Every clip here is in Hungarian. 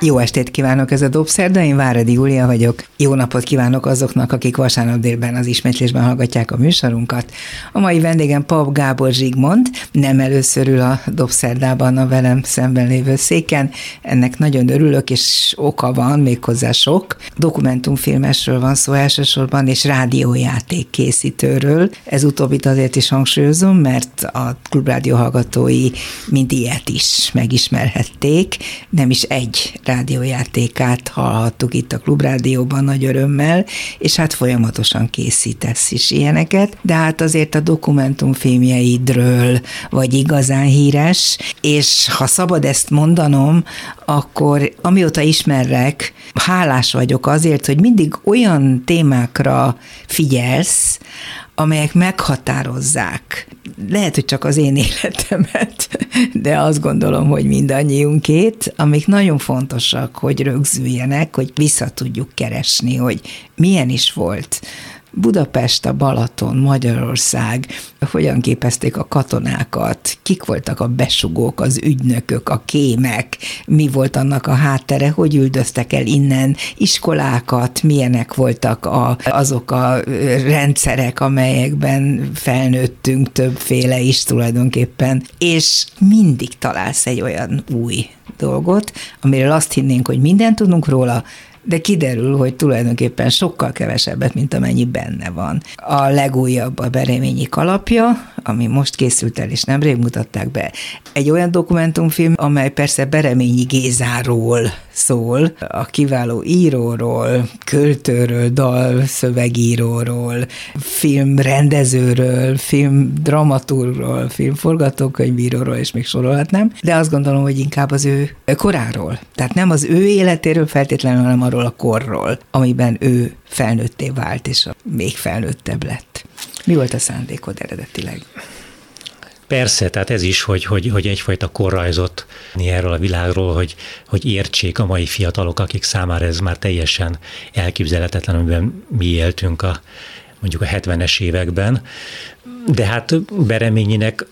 Jó estét kívánok, ez a Dobszerda, én Váradi Júlia vagyok. Jó napot kívánok azoknak, akik vasárnap délben az ismétlésben hallgatják a műsorunkat. A mai vendégem Pap Gábor Zsigmond, nem először ül a Dobszerdában a velem szemben lévő széken. Ennek nagyon örülök, és oka van, méghozzá sok. Dokumentumfilmesről van szó elsősorban, és rádiójáték készítőről. Ez utóbbit azért is hangsúlyozom, mert a klubrádió hallgatói mind ilyet is megismerhették, nem is egy rádiójátékát hallhattuk itt a Klubrádióban nagy örömmel, és hát folyamatosan készítesz is ilyeneket, de hát azért a dokumentumfilmjeidről vagy igazán híres, és ha szabad ezt mondanom, akkor amióta ismerlek, hálás vagyok azért, hogy mindig olyan témákra figyelsz, amelyek meghatározzák. Lehet, hogy csak az én életemet, de azt gondolom, hogy mindannyiunkét, amik nagyon fontosak, hogy rögzüljenek, hogy vissza tudjuk keresni, hogy milyen is volt Budapest, a Balaton, Magyarország, hogyan képezték a katonákat, kik voltak a besugók, az ügynökök, a kémek, mi volt annak a háttere, hogy üldöztek el innen? Iskolákat, milyenek voltak a, azok a rendszerek, amelyekben felnőttünk többféle is tulajdonképpen, és mindig találsz egy olyan új dolgot, amiről azt hinnénk, hogy mindent tudunk róla, de kiderül, hogy tulajdonképpen sokkal kevesebbet, mint amennyi benne van. A legújabb a Bereményi kalapja, ami most készült el, és nemrég mutatták be. Egy olyan dokumentumfilm, amely persze Bereményi Gézáról szól, a kiváló íróról, költőről, dal szövegíróról, filmrendezőről, filmdramatúrról, filmforgatókönyvíróról, és még sorolhatnám, de azt gondolom, hogy inkább az ő koráról. Tehát nem az ő életéről feltétlenül, hanem arról a korról, amiben ő felnőtté vált, és még felnőttebb lett. Mi volt a szándékod eredetileg? Persze, tehát ez is, hogy, hogy, hogy egyfajta korrajzot erről a világról, hogy, hogy értsék a mai fiatalok, akik számára ez már teljesen elképzelhetetlen, amiben mi éltünk a mondjuk a 70-es években. De hát Bereményinek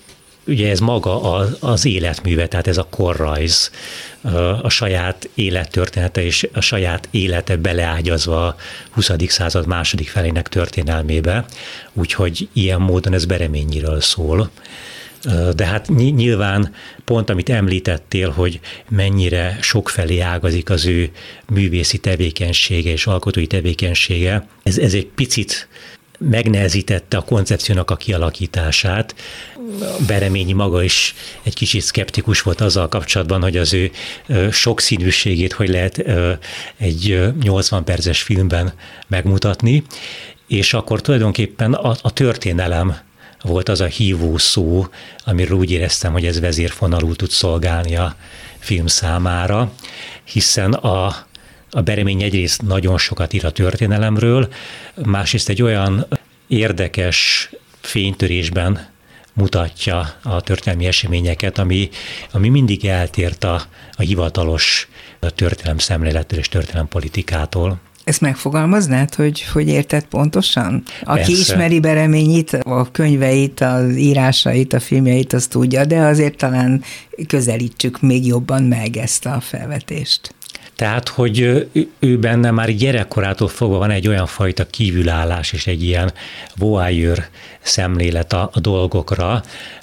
ugye ez maga az, az életműve, tehát ez a korrajz, a saját élettörténete és a saját élete beleágyazva a 20. század második felének történelmébe, úgyhogy ilyen módon ez Bereményiről szól. De hát nyilván pont, amit említettél, hogy mennyire sokfelé ágazik az ő művészi tevékenysége és alkotói tevékenysége, ez, ez egy picit megnehezítette a koncepciónak a kialakítását. Bereményi maga is egy kicsit szkeptikus volt azzal kapcsolatban, hogy az ő sokszínűségét hogy lehet egy 80 perces filmben megmutatni, és akkor tulajdonképpen a, a történelem volt az a hívó szó, amiről úgy éreztem, hogy ez vezérfonalul tud szolgálni a film számára, hiszen a, a Beremény egyrészt nagyon sokat ír a történelemről, másrészt egy olyan érdekes fénytörésben mutatja a történelmi eseményeket, ami, ami mindig eltért a, a hivatalos történelem szemlélettől és történelem politikától. Ezt megfogalmaznád, hogy, hogy érted pontosan? Aki Persze. ismeri Bereményit, a könyveit, az írásait, a filmjeit, azt tudja, de azért talán közelítsük még jobban meg ezt a felvetést. Tehát, hogy ő benne már gyerekkorától fogva van egy olyan fajta kívülállás és egy ilyen voyeur szemlélet a, a dolgokra,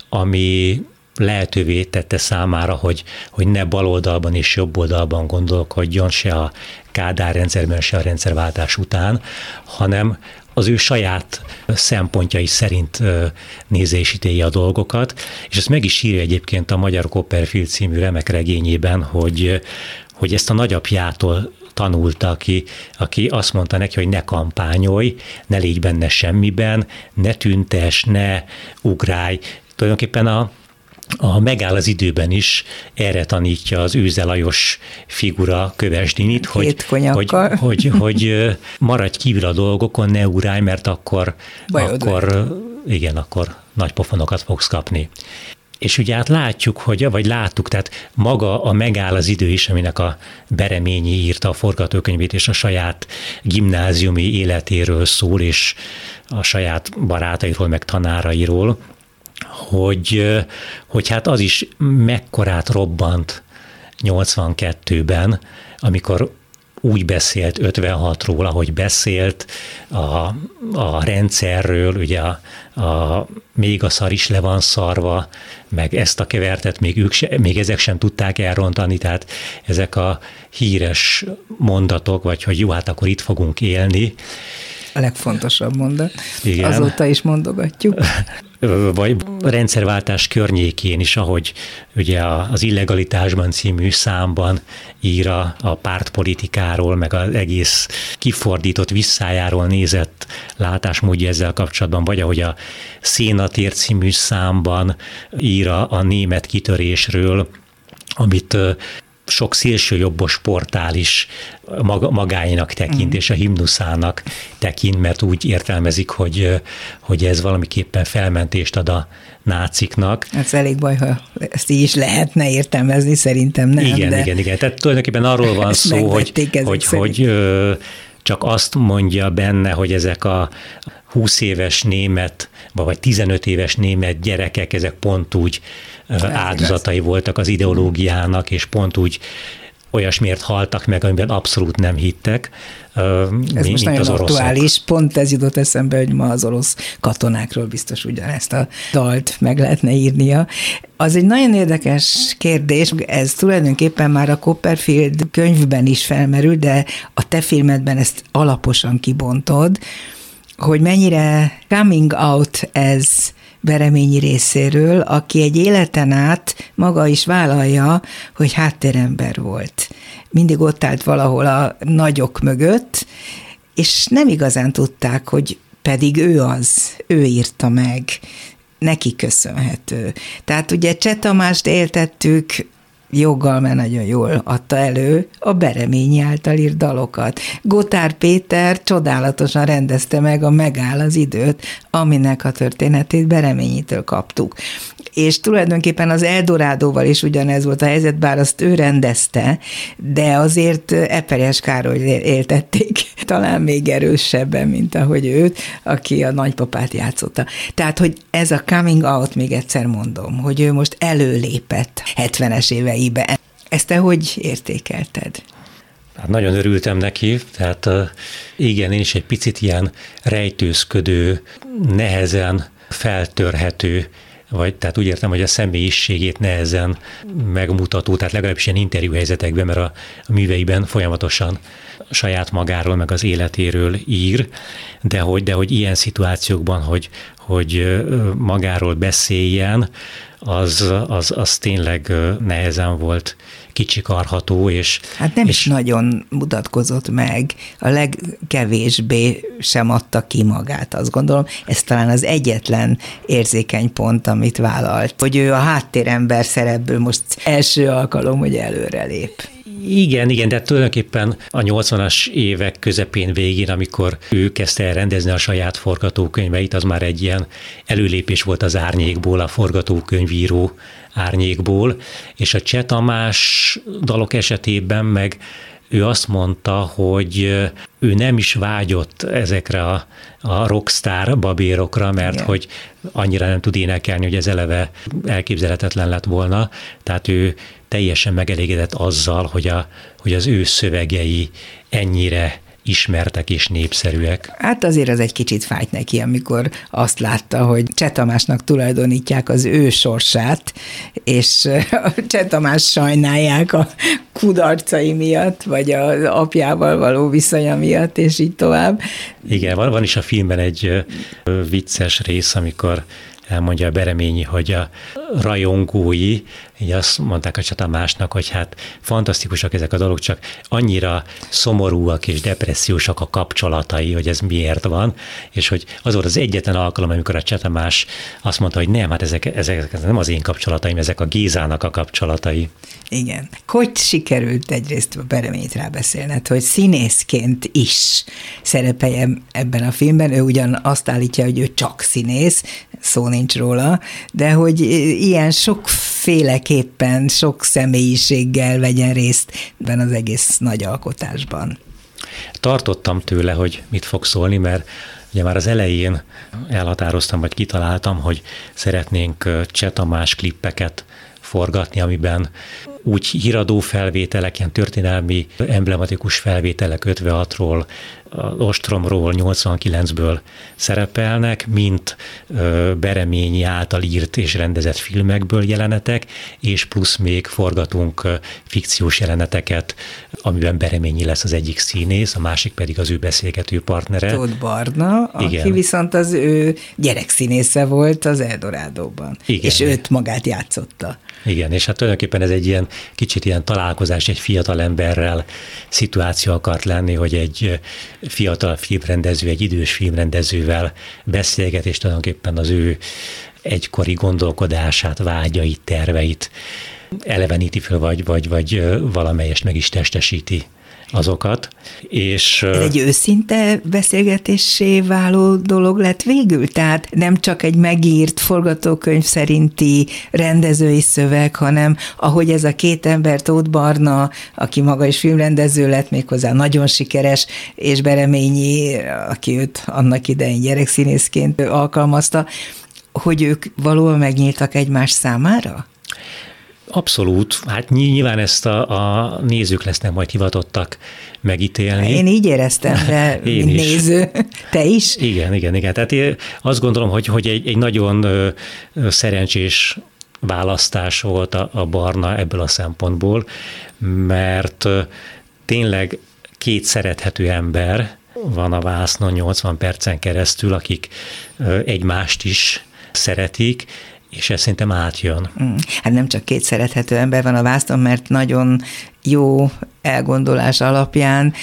ami lehetővé tette számára, hogy, hogy ne baloldalban és jobboldalban gondolkodjon se a Kádár rendszerben, se a rendszerváltás után, hanem az ő saját szempontjai szerint nézésítéli a dolgokat, és ezt meg is írja egyébként a Magyar Copperfield című remek regényében, hogy, hogy ezt a nagyapjától tanulta, aki, aki azt mondta neki, hogy ne kampányolj, ne légy benne semmiben, ne tüntes, ne ugrálj. Tulajdonképpen a, a megáll az időben is erre tanítja az Őze Lajos figura Kövesdinit, hogy, hogy, hogy, hogy maradj kívül a dolgokon, ne ugrálj, mert akkor, Bajod akkor igen, akkor nagy pofonokat fogsz kapni. és ugye hát látjuk, hogy, vagy láttuk, tehát maga a Megáll az idő is, aminek a Bereményi írta a forgatókönyvét, és a saját gimnáziumi életéről szól, és a saját barátairól, meg tanárairól, hogy, hogy hát az is mekkorát robbant 82-ben, amikor úgy beszélt 56-ról, ahogy beszélt a, a rendszerről, ugye a, a, még a szar is le van szarva, meg ezt a kevertet még, ők se, még ezek sem tudták elrontani, tehát ezek a híres mondatok, vagy hogy jó, hát akkor itt fogunk élni, a legfontosabb mondat. Igen. Azóta is mondogatjuk. Vagy rendszerváltás környékén is, ahogy ugye az Illegalitásban című számban ír a, a pártpolitikáról, meg az egész kifordított visszájáról nézett látásmódja ezzel kapcsolatban, vagy ahogy a Szénatér című számban ír a, a német kitörésről, amit sok szélsőjobbos portál is magáinak tekint, mm. és a himnuszának tekint, mert úgy értelmezik, hogy, hogy ez valamiképpen felmentést ad a náciknak. Ez elég baj, ha ezt így is lehetne értelmezni, szerintem nem. Igen, de... igen, igen. Tehát tulajdonképpen arról van szó, hogy, hogy, hogy csak azt mondja benne, hogy ezek a 20 éves német, vagy 15 éves német gyerekek, ezek pont úgy áldozatai voltak az ideológiának, és pont úgy olyasmiért haltak meg, amiben abszolút nem hittek. Ez mint most nagyon az aktuális, pont ez jutott eszembe, hogy ma az orosz katonákról biztos ugyanezt a dalt meg lehetne írnia. Az egy nagyon érdekes kérdés, ez tulajdonképpen már a Copperfield könyvben is felmerül, de a te filmedben ezt alaposan kibontod, hogy mennyire coming out ez Bereményi részéről, aki egy életen át maga is vállalja, hogy háttérember volt. Mindig ott állt valahol a nagyok mögött, és nem igazán tudták, hogy pedig ő az, ő írta meg, neki köszönhető. Tehát ugye Cseh Tamást éltettük, joggal, mert nagyon jól adta elő a Bereményi által írt dalokat. Gotár Péter csodálatosan rendezte meg a Megáll az időt, aminek a történetét Bereményitől kaptuk és tulajdonképpen az Eldorádóval is ugyanez volt a helyzet, bár azt ő rendezte, de azért Eperjes Károly éltették talán még erősebben, mint ahogy őt, aki a nagypapát játszotta. Tehát, hogy ez a coming out, még egyszer mondom, hogy ő most előlépett 70-es éveibe. Ezt te hogy értékelted? Hát nagyon örültem neki, tehát igen, én is egy picit ilyen rejtőzködő, nehezen feltörhető vagy tehát úgy értem, hogy a személyiségét nehezen megmutató, tehát legalábbis ilyen interjúhelyzetekben, mert a, a műveiben folyamatosan saját magáról, meg az életéről ír, de hogy, de hogy ilyen szituációkban, hogy, hogy magáról beszéljen, az, az, az tényleg nehezen volt kicsikarható, és... Hát nem és is nagyon mutatkozott meg, a legkevésbé sem adta ki magát, azt gondolom. Ez talán az egyetlen érzékeny pont, amit vállalt, hogy ő a háttérember szerepből most első alkalom, hogy előrelép. Igen, igen, de tulajdonképpen a 80-as évek közepén végén, amikor ő kezdte el rendezni a saját forgatókönyveit, az már egy ilyen előlépés volt az árnyékból, a forgatókönyvíró árnyékból, és a Cseh dalok esetében meg ő azt mondta, hogy ő nem is vágyott ezekre a, a rockstar babérokra, mert Igen. hogy annyira nem tud énekelni, hogy ez eleve elképzelhetetlen lett volna. Tehát ő teljesen megelégedett azzal, hogy, a, hogy az ő szövegei ennyire ismertek és népszerűek. Hát azért az egy kicsit fájt neki, amikor azt látta, hogy Cseh Tamásnak tulajdonítják az ő sorsát, és Cseh Tamás sajnálják a kudarcai miatt, vagy az apjával való viszonya miatt, és így tovább. Igen, van, van is a filmben egy vicces rész, amikor elmondja a Bereményi, hogy a rajongói így azt mondták a csatamásnak, hogy hát fantasztikusak ezek a dolgok, csak annyira szomorúak és depressziósak a kapcsolatai, hogy ez miért van, és hogy az volt az egyetlen alkalom, amikor a csatamás azt mondta, hogy nem, hát ezek, ezek nem az én kapcsolataim, ezek a Gézának a kapcsolatai. Igen. Hogy sikerült egyrészt a Bereményit rábeszélned, hogy színészként is szerepeljem ebben a filmben, ő ugyan azt állítja, hogy ő csak színész, szó nincs róla, de hogy ilyen sokféleképpen, sok személyiséggel vegyen részt ebben az egész nagy alkotásban. Tartottam tőle, hogy mit fog szólni, mert Ugye már az elején elhatároztam, vagy kitaláltam, hogy szeretnénk Csetamás klippeket forgatni, amiben úgy híradó felvételek, ilyen történelmi emblematikus felvételek 56-ról, Ostromról 89-ből szerepelnek, mint Bereményi által írt és rendezett filmekből jelenetek, és plusz még forgatunk fikciós jeleneteket, amiben Bereményi lesz az egyik színész, a másik pedig az ő beszélgető partnere. Tóth Barna, Igen. aki viszont az ő gyerekszínésze volt az Eldorádóban, Igen. és őt magát játszotta. Igen, és hát tulajdonképpen ez egy ilyen kicsit ilyen találkozás egy fiatal emberrel szituáció akart lenni, hogy egy fiatal filmrendező, egy idős filmrendezővel beszélget, és tulajdonképpen az ő egykori gondolkodását, vágyait, terveit eleveníti föl, vagy, vagy, vagy valamelyest meg is testesíti azokat. És, egy őszinte beszélgetésé váló dolog lett végül? Tehát nem csak egy megírt forgatókönyv szerinti rendezői szöveg, hanem ahogy ez a két ember, Tóth Barna, aki maga is filmrendező lett, méghozzá nagyon sikeres, és Bereményi, aki őt annak idején gyerekszínészként alkalmazta, hogy ők valóban megnyíltak egymás számára? Abszolút. Hát nyilván ezt a, a nézők lesznek majd hivatottak megítélni. Én így éreztem, de Én is. néző. Te is? Igen, igen, igen. Tehát én azt gondolom, hogy, hogy egy, egy nagyon szerencsés választás volt a, a Barna ebből a szempontból, mert tényleg két szerethető ember van a vásznon 80 percen keresztül, akik egymást is szeretik, és ez szerintem átjön. Mm. Hát nem csak két szerethető ember van a vászton, mert nagyon jó elgondolás alapján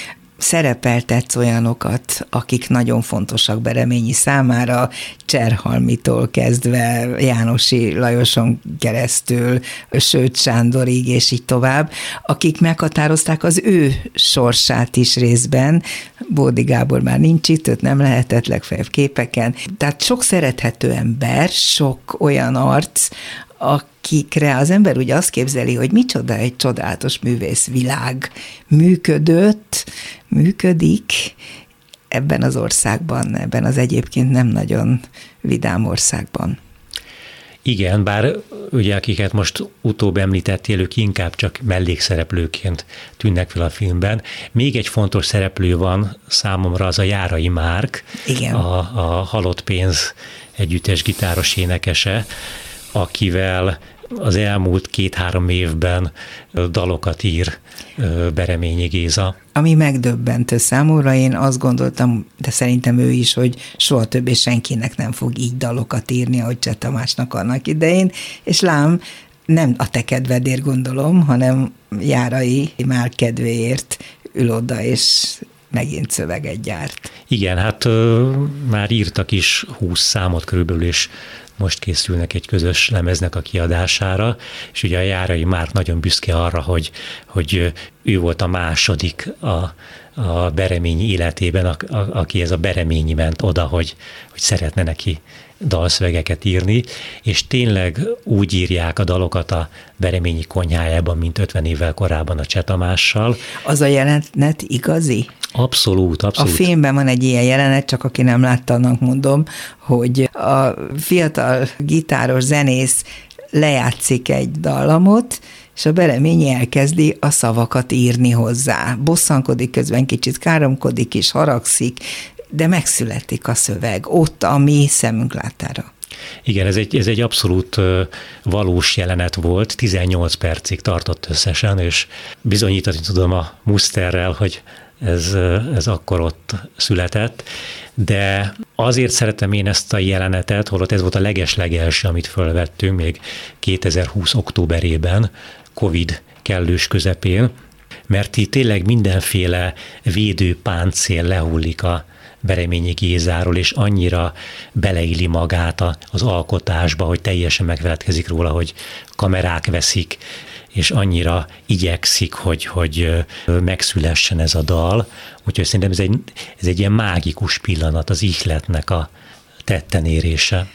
szerepeltetsz olyanokat, akik nagyon fontosak Bereményi számára, Cserhalmitól kezdve Jánosi Lajoson keresztül, Sőt Sándorig, és így tovább, akik meghatározták az ő sorsát is részben. Bódi Gábor már nincs itt, őt nem lehetett legfeljebb képeken. Tehát sok szerethető ember, sok olyan arc, akikre az ember úgy azt képzeli, hogy micsoda egy csodálatos művész világ működött, működik ebben az országban, ebben az egyébként nem nagyon vidám országban. Igen, bár ugye akiket most utóbb említettél, ők inkább csak mellékszereplőként tűnnek fel a filmben. Még egy fontos szereplő van számomra, az a Járai Márk, Igen. A, a Halott Pénz együttes gitáros énekese, akivel az elmúlt két-három évben dalokat ír Bereményi Géza. Ami megdöbbentő számomra, én azt gondoltam, de szerintem ő is, hogy soha többé senkinek nem fog így dalokat írni, ahogy Cseh Tamásnak annak idején, és lám, nem a te kedvedért gondolom, hanem Járai már kedvéért ül oda, és megint szöveget gyárt. Igen, hát ö, már írtak is 20 számot körülbelül, és most készülnek egy közös lemeznek a kiadására, és ugye a Járai már nagyon büszke arra, hogy, hogy ő volt a második a, a Bereményi életében, a, a, aki ez a Bereményi ment oda, hogy, szeretne neki dalszövegeket írni, és tényleg úgy írják a dalokat a Bereményi konyhájában, mint 50 évvel korábban a Csetamással. Az a jelenet igazi? Abszolút, abszolút. A filmben van egy ilyen jelenet, csak aki nem látta, annak mondom, hogy a fiatal gitáros zenész lejátszik egy dallamot, és a Bereményi elkezdi a szavakat írni hozzá. Bosszankodik közben, kicsit káromkodik és haragszik, de megszületik a szöveg ott a mi szemünk látára. Igen, ez egy, ez egy abszolút valós jelenet volt, 18 percig tartott összesen, és bizonyítani tudom a muszterrel, hogy ez, ez akkor ott született, de azért szeretem én ezt a jelenetet, holott ez volt a legeslegelső, amit fölvettünk még 2020 októberében, Covid kellős közepén, mert itt tényleg mindenféle védőpáncél lehullik a Bereményi Gézáról, és annyira beleilli magát az alkotásba, hogy teljesen megfeledkezik róla, hogy kamerák veszik, és annyira igyekszik, hogy, hogy megszülessen ez a dal. Úgyhogy szerintem ez egy, ez egy ilyen mágikus pillanat az ihletnek a tettenérése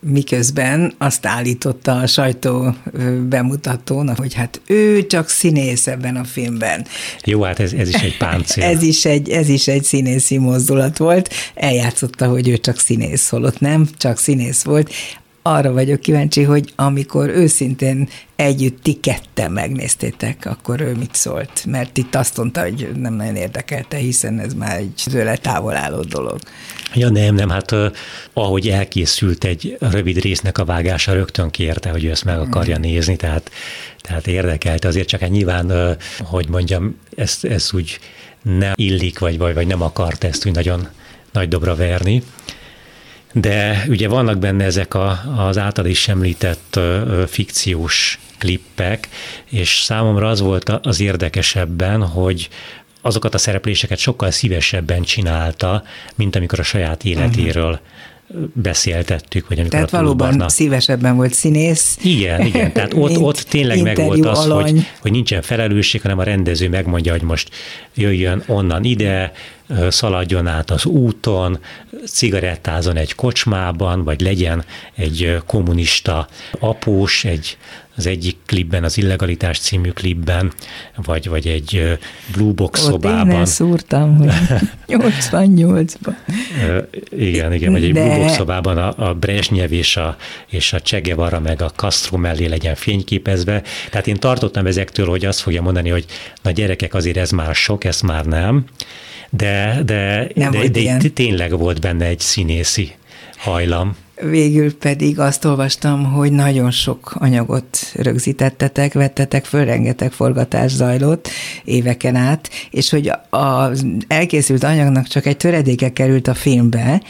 miközben azt állította a sajtó bemutatón, hogy hát ő csak színész ebben a filmben. Jó, hát ez, ez is egy páncél. ez, is egy, ez is egy színészi mozdulat volt. Eljátszotta, hogy ő csak színész, holott nem, csak színész volt arra vagyok kíváncsi, hogy amikor őszintén együtt ti ketten megnéztétek, akkor ő mit szólt? Mert itt azt mondta, hogy nem nagyon érdekelte, hiszen ez már egy tőle távol álló dolog. Ja nem, nem, hát ahogy elkészült egy rövid résznek a vágása, rögtön kérte, hogy ő ezt meg akarja mm. nézni, tehát, tehát érdekelte. Azért csak hát nyilván, hogy mondjam, ezt, ezt úgy nem illik, vagy, vagy, vagy nem akart ezt úgy nagyon nagy dobra verni de ugye vannak benne ezek a, az által is említett fikciós klippek, és számomra az volt az érdekesebben, hogy azokat a szerepléseket sokkal szívesebben csinálta, mint amikor a saját életéről uh-huh beszéltettük, vagy amikor Tehát valóban barna... szívesebben volt színész. Igen, igen, tehát ott, ott tényleg meg volt az, hogy, hogy nincsen felelősség, hanem a rendező megmondja, hogy most jöjjön onnan ide, szaladjon át az úton, cigarettázon egy kocsmában, vagy legyen egy kommunista após, egy az egyik klipben, az Illegalitás című klipben, vagy, vagy egy Blue Box Ott szobában. Én szúrtam, hogy 88-ban. igen, igen, vagy egy De... Blue Box szobában a, a Brezsnyev és a, és a Csegevara meg a Castro mellé legyen fényképezve. Tehát én tartottam ezektől, hogy azt fogja mondani, hogy na gyerekek, azért ez már sok, ez már nem. De, de, nem de, de tényleg volt benne egy színészi hajlam. Végül pedig azt olvastam, hogy nagyon sok anyagot rögzítettetek, vettetek föl, rengeteg forgatás zajlott éveken át, és hogy az elkészült anyagnak csak egy töredéke került a filmbe,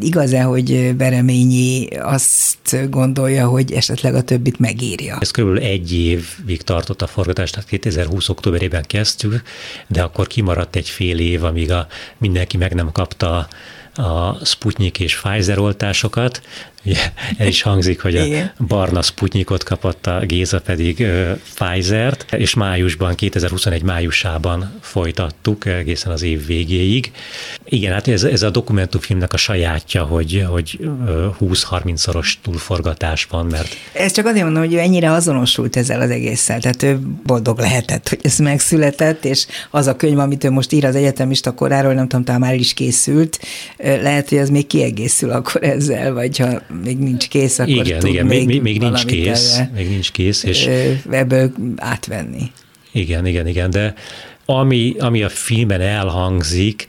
igaz-e, hogy Bereményi azt gondolja, hogy esetleg a többit megírja? Ez körülbelül egy évig tartott a forgatás, tehát 2020 októberében kezdtük, de akkor kimaradt egy fél év, amíg a, mindenki meg nem kapta a Sputnik és Pfizer oltásokat, Ugye, el is hangzik, hogy a barna Sputnikot kapott, a Géza pedig Pfizer-t, és májusban, 2021 májusában folytattuk egészen az év végéig. Igen, hát ez, ez a dokumentumfilmnek a sajátja, hogy, hogy 20-30-szoros túlforgatás van, mert... Ez csak azért mondom, hogy ő ennyire azonosult ezzel az egésszel, tehát ő boldog lehetett, hogy ez megszületett, és az a könyv, amit ő most ír az egyetemista koráról, nem tudom, talán már is készült, lehet, hogy ez még kiegészül akkor ezzel, vagy ha még nincs kész, akkor igen, tud igen, még, még, még nincs kész, még nincs kész, és ebből átvenni. Igen, igen, igen, de ami, ami a filmben elhangzik,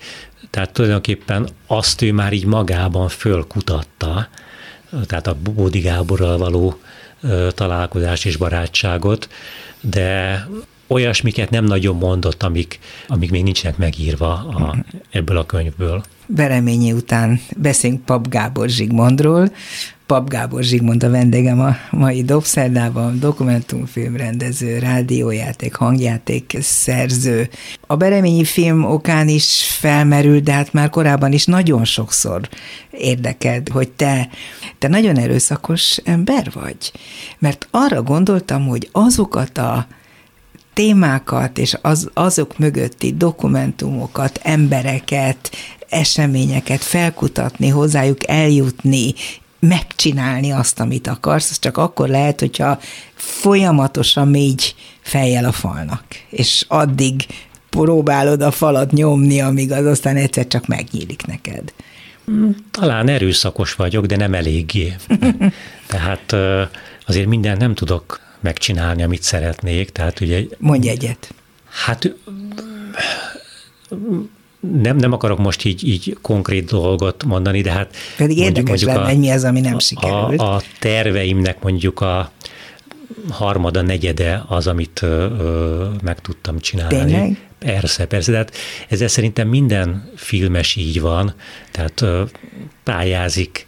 tehát tulajdonképpen azt ő már így magában fölkutatta, tehát a Bódi Gáborral való találkozás és barátságot, de olyasmiket nem nagyon mondott, amik, amik még nincsenek megírva a, ebből a könyvből. Bereményi után beszélünk Pap Gábor Zsigmondról. Pap Gábor Zsigmond a vendégem a mai Dobszerdában, dokumentumfilmrendező, rádiójáték, hangjáték szerző. A Bereményi film okán is felmerül, de hát már korábban is nagyon sokszor érdeked, hogy te, te nagyon erőszakos ember vagy. Mert arra gondoltam, hogy azokat a témákat és az, azok mögötti dokumentumokat, embereket, eseményeket felkutatni, hozzájuk eljutni, megcsinálni azt, amit akarsz, az csak akkor lehet, hogyha folyamatosan mégy fejjel a falnak, és addig próbálod a falat nyomni, amíg az aztán egyszer csak megnyílik neked. Talán erőszakos vagyok, de nem eléggé. Tehát azért minden nem tudok megcsinálni, amit szeretnék. Tehát ugye, Mondj egyet. Hát nem, nem akarok most így, így konkrét dolgot mondani, de hát... Pedig érdekes mondjuk lenne, a, mi az, ami nem sikerült. A, a terveimnek mondjuk a harmada, negyede az, amit ö, ö, meg tudtam csinálni. Tényleg? Persze, persze, de hát ezzel szerintem minden filmes így van, tehát pályázik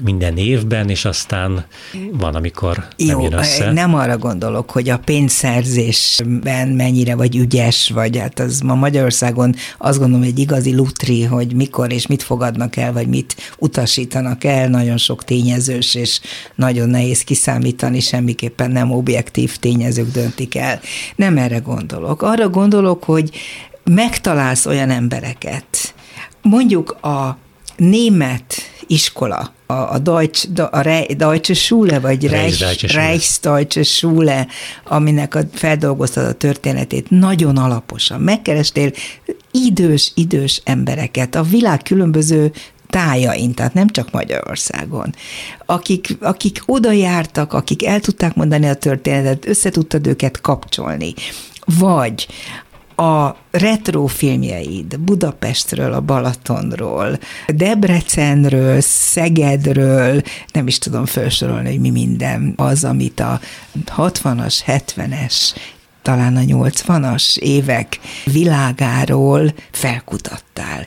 minden évben, és aztán van, amikor Jó, nem jön össze. nem arra gondolok, hogy a pénzszerzésben mennyire vagy ügyes, vagy hát az ma Magyarországon azt gondolom, egy igazi lutri, hogy mikor és mit fogadnak el, vagy mit utasítanak el, nagyon sok tényezős, és nagyon nehéz kiszámítani, semmiképpen nem objektív tényezők döntik el. Nem erre gondolok. Arra gondolok, hogy megtalálsz olyan embereket, mondjuk a német iskola, a, a, Deutsch, a Deutsche Schule, vagy Reich, Reichsdeutsche Schule, aminek a, feldolgoztad a történetét nagyon alaposan. Megkerestél idős, idős embereket a világ különböző tájain, tehát nem csak Magyarországon, akik, akik oda jártak, akik el tudták mondani a történetet, összetudtad őket kapcsolni. Vagy a retro filmjeid Budapestről, a Balatonról, Debrecenről, Szegedről, nem is tudom felsorolni, hogy mi minden az, amit a 60-as, 70-es, talán a 80-as évek világáról felkutattál.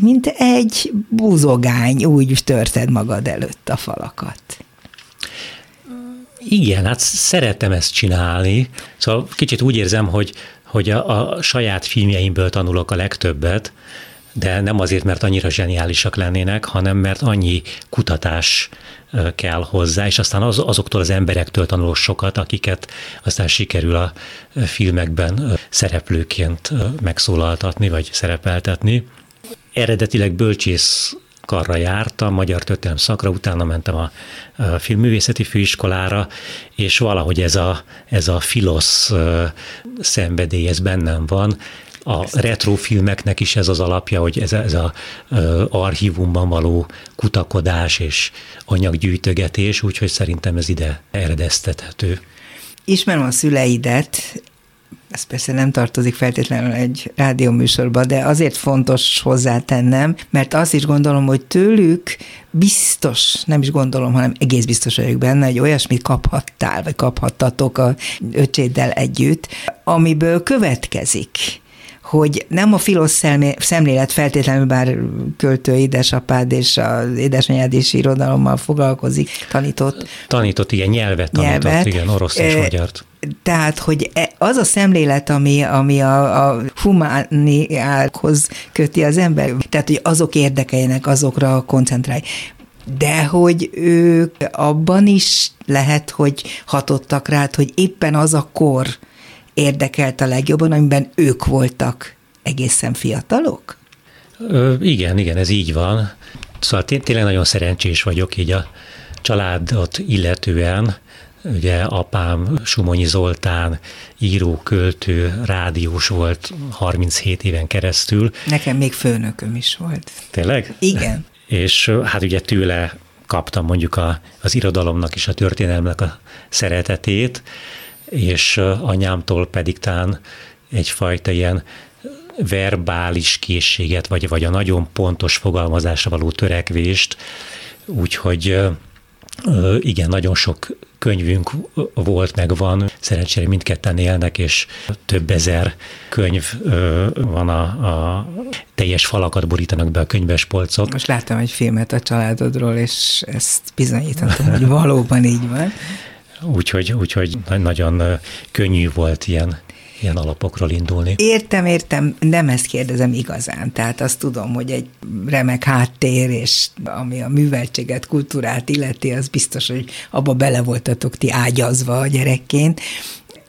Mint egy búzogány, úgy törted magad előtt a falakat. Igen, hát szeretem ezt csinálni. Szóval kicsit úgy érzem, hogy hogy a, a saját filmjeimből tanulok a legtöbbet, de nem azért, mert annyira zseniálisak lennének, hanem mert annyi kutatás kell hozzá, és aztán az, azoktól az emberektől tanulok sokat, akiket aztán sikerül a filmekben szereplőként megszólaltatni, vagy szerepeltetni. Eredetileg bölcsész karra jártam, magyar történelem szakra, utána mentem a, a filmművészeti főiskolára, és valahogy ez a, ez a filosz szenvedély, ez bennem van, a retrofilmeknek is ez az alapja, hogy ez ez a archívumban való kutakodás és anyaggyűjtögetés, úgyhogy szerintem ez ide eredeztethető. Ismerem a szüleidet, ez persze nem tartozik feltétlenül egy rádióműsorba, de azért fontos hozzátennem, mert azt is gondolom, hogy tőlük biztos, nem is gondolom, hanem egész biztos vagyok benne, hogy olyasmit kaphattál, vagy kaphattatok a öcséddel együtt, amiből következik, hogy nem a filosz szemlélet feltétlenül, bár költő édesapád és az édesanyád is irodalommal foglalkozik, tanított. Tanított, igen, nyelvet tanított, nyelvet. igen, orosz és e, magyart. Tehát, hogy e, az a szemlélet, ami, ami a, a humániákhoz köti az ember, tehát, hogy azok érdekeljenek, azokra koncentrálj de hogy ők abban is lehet, hogy hatottak rád, hogy éppen az a kor, érdekelt a legjobban, amiben ők voltak egészen fiatalok? Ö, igen, igen, ez így van. Szóval tényleg nagyon szerencsés vagyok így a családot illetően, Ugye apám Sumonyi Zoltán író, költő, rádiós volt 37 éven keresztül. Nekem még főnököm is volt. Tényleg? Igen. És hát ugye tőle kaptam mondjuk a, az irodalomnak és a történelmnek a szeretetét, és anyámtól pedig talán egyfajta ilyen verbális készséget, vagy, vagy a nagyon pontos fogalmazásra való törekvést, úgyhogy igen, nagyon sok könyvünk volt, meg van. Szerencsére mindketten élnek, és több ezer könyv van a, a teljes falakat borítanak be a könyvespolcok. Most láttam egy filmet a családodról, és ezt bizonyítottam, hogy valóban így van. Úgyhogy, úgyhogy nagyon könnyű volt ilyen ilyen alapokról indulni. Értem, értem, nem ezt kérdezem igazán. Tehát azt tudom, hogy egy remek háttér, és ami a műveltséget, kultúrát illeti, az biztos, hogy abba bele voltatok ti ágyazva a gyerekként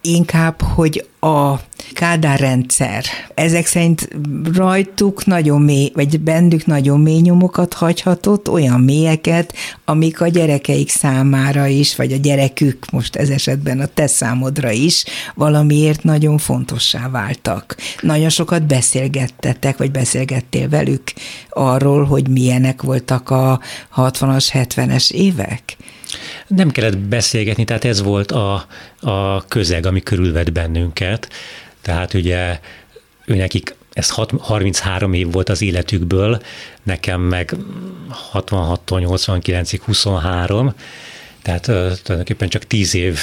inkább, hogy a Kádár rendszer, ezek szerint rajtuk nagyon mély, vagy bennük nagyon mély nyomokat hagyhatott, olyan mélyeket, amik a gyerekeik számára is, vagy a gyerekük most ez esetben a te számodra is valamiért nagyon fontossá váltak. Nagyon sokat beszélgettetek, vagy beszélgettél velük arról, hogy milyenek voltak a 60-as, 70-es évek? Nem kellett beszélgetni, tehát ez volt a, a közeg, ami körülvett bennünket. Tehát ugye őnekik ez 33 év volt az életükből, nekem meg 66-tól 89-ig 23, Tehát tulajdonképpen csak tíz év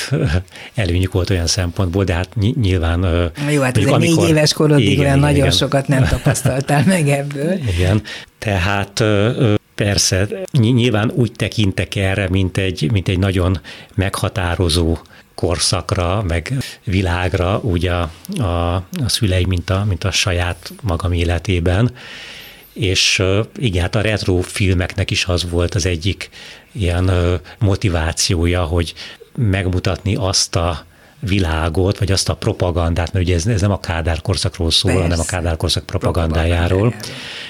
előnyük volt olyan szempontból, de hát nyilván... Jó, hát ez négy éves korodig igen, olyan igen, nagyon igen. sokat nem tapasztaltál meg ebből. Igen, tehát persze, nyilván úgy tekintek erre, mint egy, mint egy nagyon meghatározó korszakra, meg világra, úgy a, a, a szüleim, mint a, mint a saját magam életében. És igen, hát a retro filmeknek is az volt az egyik ilyen motivációja, hogy megmutatni azt a világot, vagy azt a propagandát, mert ugye ez, ez nem a Kádár korszakról szól, Persze. hanem a Kádár korszak propagandájáról.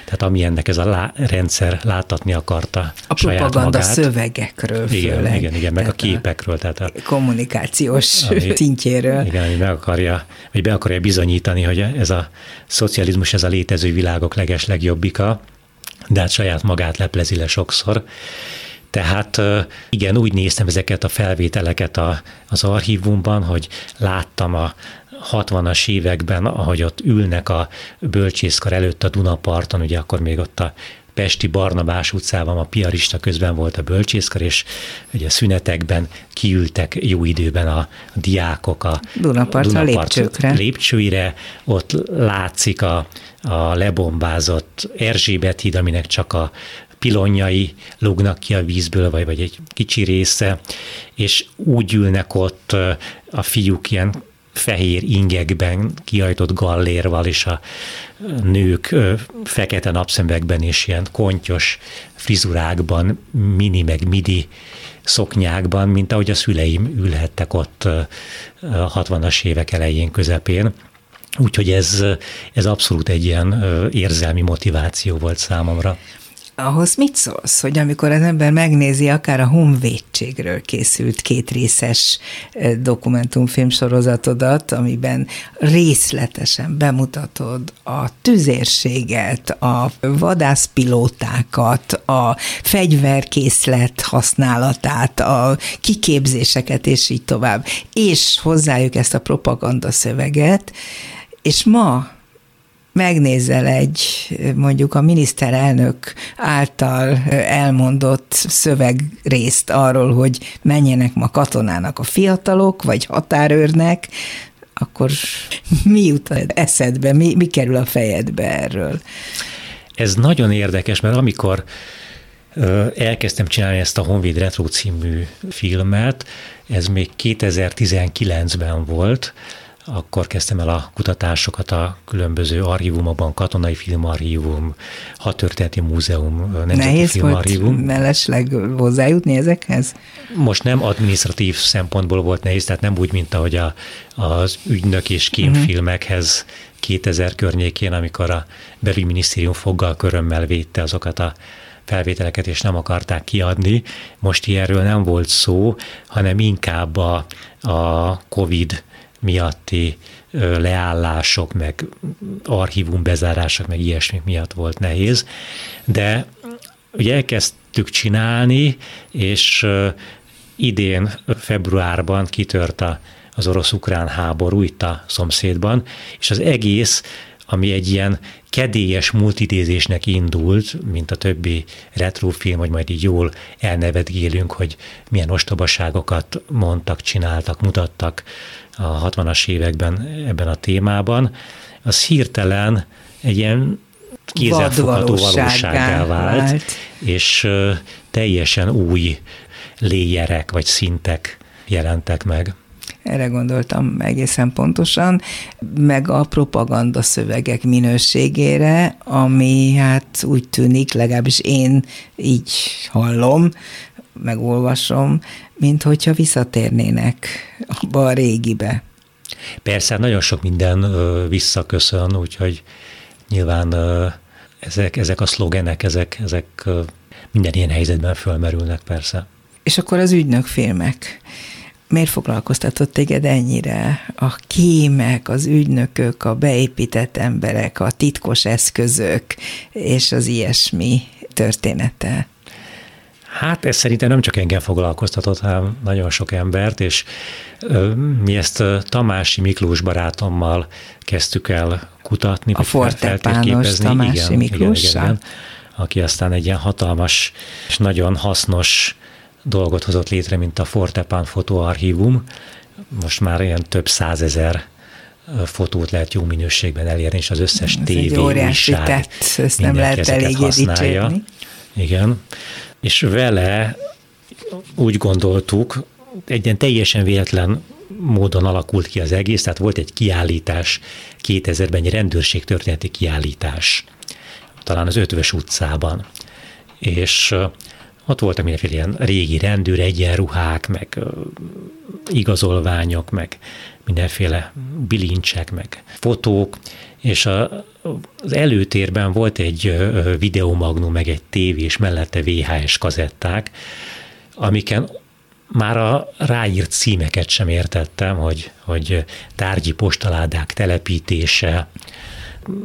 Tehát ami ennek ez a lá, rendszer láttatni akarta A saját propaganda magát. szövegekről igen, főleg. Igen, igen, meg a képekről. Tehát a, kommunikációs ami, szintjéről. Igen, ami meg akarja, vagy be akarja bizonyítani, hogy ez a szocializmus, ez a létező világok leges legjobbika, de hát saját magát leplezi le sokszor. Tehát igen, úgy néztem ezeket a felvételeket a, az archívumban, hogy láttam a 60-as években, ahogy ott ülnek a bölcsészkar előtt a Dunaparton, ugye akkor még ott a Pesti Barnabás utcában a piarista közben volt a bölcsészkar, és ugye szünetekben kiültek jó időben a diákok a Dunapart, Dunapart lépcsőkre. lépcsőire, ott látszik a, a lebombázott Erzsébet híd, aminek csak a pilonjai lógnak ki a vízből, vagy, vagy egy kicsi része, és úgy ülnek ott a fiúk ilyen fehér ingekben, kiajtott gallérval, és a nők fekete napszemekben és ilyen kontyos frizurákban, mini meg midi szoknyákban, mint ahogy a szüleim ülhettek ott a 60-as évek elején, közepén. Úgyhogy ez, ez abszolút egy ilyen érzelmi motiváció volt számomra ahhoz mit szólsz, hogy amikor az ember megnézi akár a Honvédségről készült kétrészes dokumentumfilm sorozatodat, amiben részletesen bemutatod a tüzérséget, a vadászpilótákat, a fegyverkészlet használatát, a kiképzéseket, és így tovább, és hozzájuk ezt a propaganda szöveget, és ma megnézel egy mondjuk a miniszterelnök által elmondott szövegrészt arról, hogy menjenek ma katonának a fiatalok, vagy határőrnek, akkor mi jut eszedbe, mi, mi kerül a fejedbe erről? Ez nagyon érdekes, mert amikor elkezdtem csinálni ezt a Honvéd Retro című filmet, ez még 2019-ben volt, akkor kezdtem el a kutatásokat a különböző archívumokban, Katonai Filmarchívum, Hadtörténeti Múzeum, Nemzeti Nehéz Filmarchívum. volt mellesleg hozzájutni ezekhez? Most nem administratív szempontból volt nehéz, tehát nem úgy, mint ahogy a, az ügynök és kémfilmekhez 2000 környékén, amikor a belügyminisztérium foggal körömmel védte azokat a felvételeket, és nem akarták kiadni. Most ilyenről nem volt szó, hanem inkább a, a COVID miatti leállások, meg archívum bezárások, meg ilyesmi miatt volt nehéz. De ugye elkezdtük csinálni, és idén februárban kitört a, az orosz-ukrán háború itt a szomszédban, és az egész, ami egy ilyen kedélyes multidézésnek indult, mint a többi retrofilm, hogy majd így jól elnevetgélünk, hogy milyen ostobaságokat mondtak, csináltak, mutattak a 60-as években ebben a témában, az hirtelen egy ilyen kézzelfogható valósággá vált, vált, és teljesen új léjerek vagy szintek jelentek meg. Erre gondoltam egészen pontosan, meg a propaganda szövegek minőségére, ami hát úgy tűnik, legalábbis én így hallom, megolvasom, mint hogyha visszatérnének abba a régibe. Persze, nagyon sok minden visszaköszön, úgyhogy nyilván ezek, ezek a szlogenek, ezek, ezek minden ilyen helyzetben fölmerülnek persze. És akkor az ügynök filmek. Miért foglalkoztatott téged ennyire? A kémek, az ügynökök, a beépített emberek, a titkos eszközök és az ilyesmi története? Hát ez szerintem nem csak engem foglalkoztatott, hanem nagyon sok embert, és mi ezt Tamási Miklós barátommal kezdtük el kutatni, a fortepános Tamási igen, Miklós, igen, igen, aki aztán egy ilyen hatalmas és nagyon hasznos dolgot hozott létre, mint a Fortepan Fotoarchívum. Most már ilyen több százezer fotót lehet jó minőségben elérni, és az összes Ez tévé, újság, ezt nem lehet eléggé dicsérni. Igen, és vele úgy gondoltuk, egy ilyen teljesen véletlen módon alakult ki az egész, tehát volt egy kiállítás 2000-ben, egy rendőrség történeti kiállítás, talán az Ötvös utcában, és ott voltak mindenféle ilyen régi rendőr egyenruhák, meg igazolványok, meg mindenféle bilincsek, meg fotók, és a, az előtérben volt egy videomagnum, meg egy tévé, és mellette VHS kazetták, amiken már a ráírt címeket sem értettem, hogy, hogy tárgyi postaládák telepítése,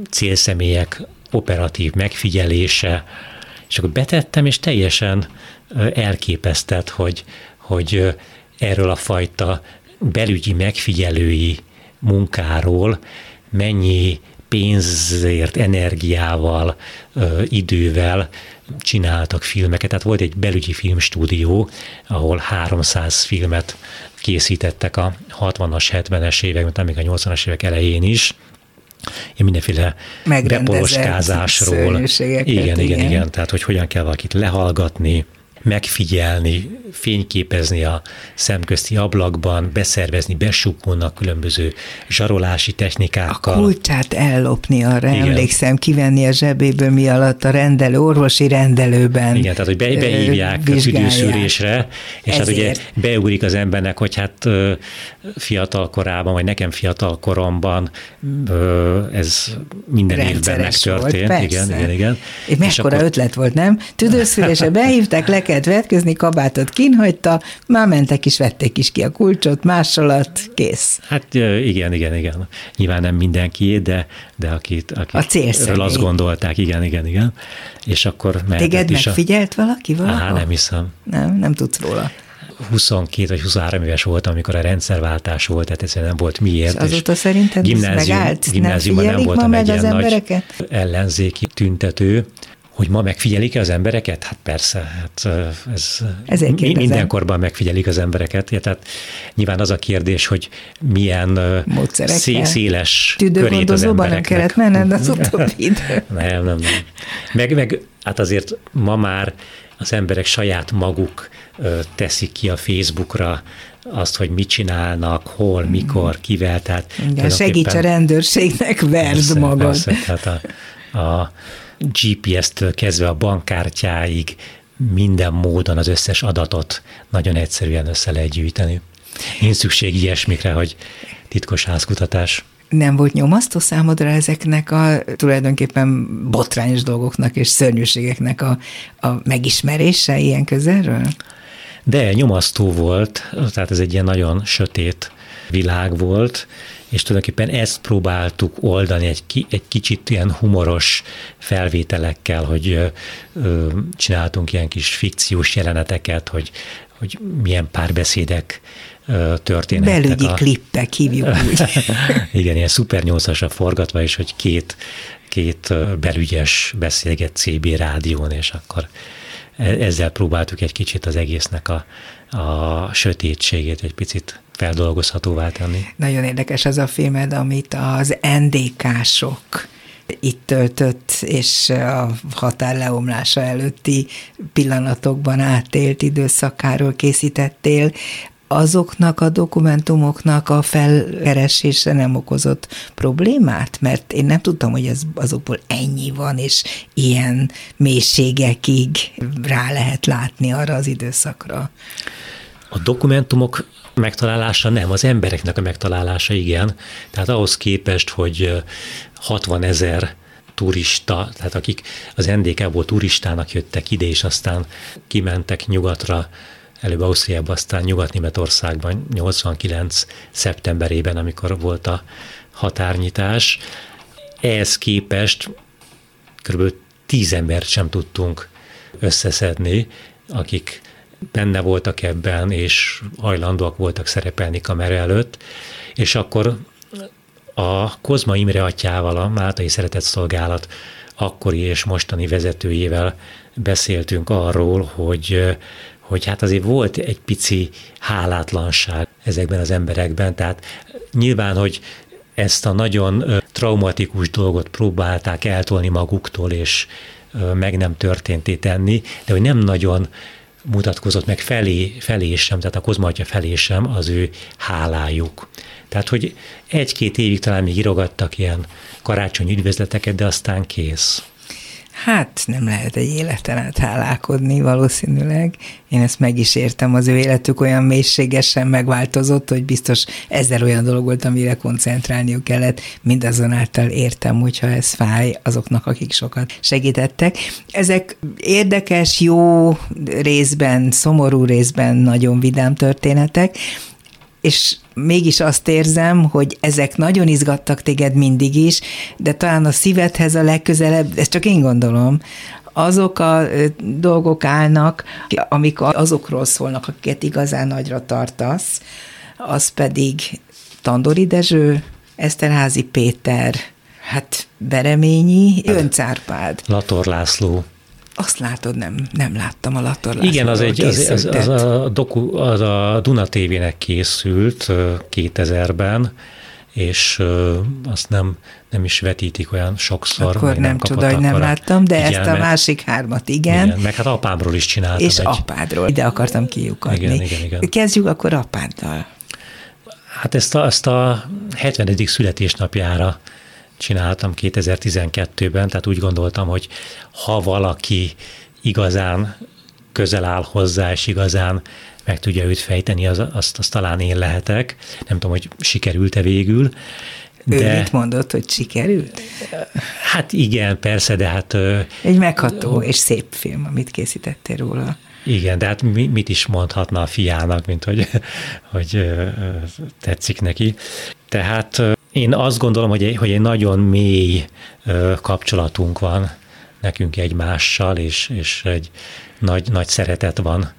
célszemélyek operatív megfigyelése, és akkor betettem, és teljesen elképesztett, hogy, hogy erről a fajta belügyi megfigyelői munkáról mennyi pénzért, energiával, idővel csináltak filmeket. Tehát volt egy belügyi filmstúdió, ahol 300 filmet készítettek a 60-as, 70-es évek, még a 80-as évek elején is, én mindenféle bepoloskázásról. Igen, igen, igen, igen, tehát hogy hogyan kell valakit lehallgatni, megfigyelni, fényképezni a szemközti ablakban, beszervezni, besupolnak különböző zsarolási technikákkal. A kulcsát ellopni, arra Igen. emlékszem, kivenni a zsebéből mi alatt a rendelő, orvosi rendelőben. Igen, tehát hogy be, behívják a tüdőszűrésre, és Ezért. hát ugye beugrik az embernek, hogy hát fiatal korában, vagy nekem fiatal koromban ez minden Rendszeres évben megtörtént. Volt, igen, igen, igen. És mekkora akkor... ötlet volt, nem? Tüdőszűrésre behívták, le kellett vetközni, kabátot kinhagyta, már mentek is, vették is ki a kulcsot, másolat, kész. Hát igen, igen, igen. Nyilván nem mindenki, de, de akit, akit a azt gondolták, igen, igen, igen. És akkor Téged is megfigyelt a... valaki valaha? Á, nem hiszem. Nem, nem tudsz róla. 22 vagy 23 éves voltam, amikor a rendszerváltás volt, tehát ez nem volt miért. És azóta szerinted gimnázium, megállt? Gimnáziumban nem, nem voltam egy ilyen nagy ellenzéki tüntető, hogy ma megfigyelik-e az embereket? Hát persze, hát ez mi, mindenkorban megfigyelik az embereket. Ja, tehát nyilván az a kérdés, hogy milyen szé- széles körét az embereknek. kellett menned az utóbbi idő. nem, nem, nem. Meg, meg hát azért ma már az emberek saját maguk teszik ki a Facebookra azt, hogy mit csinálnak, hol, mikor, kivel. Tehát Igen, segíts a rendőrségnek, verd magad. Persze, tehát a, a GPS-től kezdve a bankkártyáig minden módon az összes adatot nagyon egyszerűen össze lehet gyűjteni. Nincs szükség ilyesmikre, hogy titkos házkutatás. Nem volt nyomasztó számodra ezeknek a tulajdonképpen botrányos dolgoknak és szörnyűségeknek a, a megismerése ilyen közelről? De nyomasztó volt, tehát ez egy ilyen nagyon sötét világ volt, és tulajdonképpen ezt próbáltuk oldani egy, ki, egy kicsit ilyen humoros felvételekkel, hogy ö, csináltunk ilyen kis fikciós jeleneteket, hogy, hogy milyen párbeszédek történhettek. Belügyi a... klippek hívjuk úgy. Igen, ilyen szuper nyolcasra forgatva, és hogy két, két belügyes beszélget CB rádión, és akkor e, ezzel próbáltuk egy kicsit az egésznek a, a sötétségét egy picit feldolgozhatóvá tenni. Nagyon érdekes az a filmed, amit az NDK-sok itt töltött, és a határ leomlása előtti pillanatokban átélt időszakáról készítettél, azoknak a dokumentumoknak a felkeresése nem okozott problémát? Mert én nem tudtam, hogy ez azokból ennyi van, és ilyen mélységekig rá lehet látni arra az időszakra. A dokumentumok megtalálása nem, az embereknek a megtalálása igen. Tehát ahhoz képest, hogy 60 ezer turista, tehát akik az NDK-ból turistának jöttek ide, és aztán kimentek nyugatra, előbb Ausztriába, aztán Nyugat-Németországban 89. szeptemberében, amikor volt a határnyitás. Ehhez képest kb. tíz embert sem tudtunk összeszedni, akik benne voltak ebben, és hajlandóak voltak szerepelni kamera előtt, és akkor a Kozma Imre atyával, a Máltai Szeretett Szolgálat akkori és mostani vezetőjével beszéltünk arról, hogy, hogy hát azért volt egy pici hálátlanság ezekben az emberekben, tehát nyilván, hogy ezt a nagyon traumatikus dolgot próbálták eltolni maguktól, és meg nem történté tenni, de hogy nem nagyon mutatkozott meg felé, felé sem, tehát a kozmatja felé sem az ő hálájuk. Tehát, hogy egy-két évig talán még írogattak ilyen karácsonyi üdvözleteket, de aztán kész. Hát nem lehet egy életen át hálálkodni valószínűleg. Én ezt meg is értem, az ő életük olyan mélységesen megváltozott, hogy biztos ezzel olyan dolog volt, amire koncentrálniuk kellett. Mindazonáltal értem, hogyha ez fáj azoknak, akik sokat segítettek. Ezek érdekes, jó részben, szomorú részben nagyon vidám történetek, és mégis azt érzem, hogy ezek nagyon izgattak téged mindig is, de talán a szívedhez a legközelebb, ezt csak én gondolom, azok a dolgok állnak, amik azokról szólnak, akiket igazán nagyra tartasz, az pedig Tandori Dezső, Eszterházi Péter, hát Bereményi, Öncárpád. Lator László. Azt látod, nem, nem láttam a Lator Igen, az, egy, az, az, az, a doku, az a Duna TV-nek készült 2000-ben, és azt nem, nem is vetítik olyan sokszor. Akkor nem, nem csoda, hogy nem láttam, de igen, ezt a másik hármat igen. igen. Meg hát apámról is csináltam. És egy... apádról, ide akartam kiukadni. Igen, igen, igen. Kezdjük akkor apáddal. Hát ezt a, ezt a 70. születésnapjára csináltam 2012-ben, tehát úgy gondoltam, hogy ha valaki igazán közel áll hozzá, és igazán meg tudja őt fejteni, az, azt, azt talán én lehetek. Nem tudom, hogy sikerült-e végül. De, ő mit mondott, hogy sikerült? Hát igen, persze, de hát... Egy megható és szép film, amit készítettél róla. Igen, de hát mit is mondhatna a fiának, mint hogy, hogy tetszik neki. Tehát én azt gondolom, hogy egy, hogy egy nagyon mély kapcsolatunk van nekünk egymással, és, és egy nagy, nagy szeretet van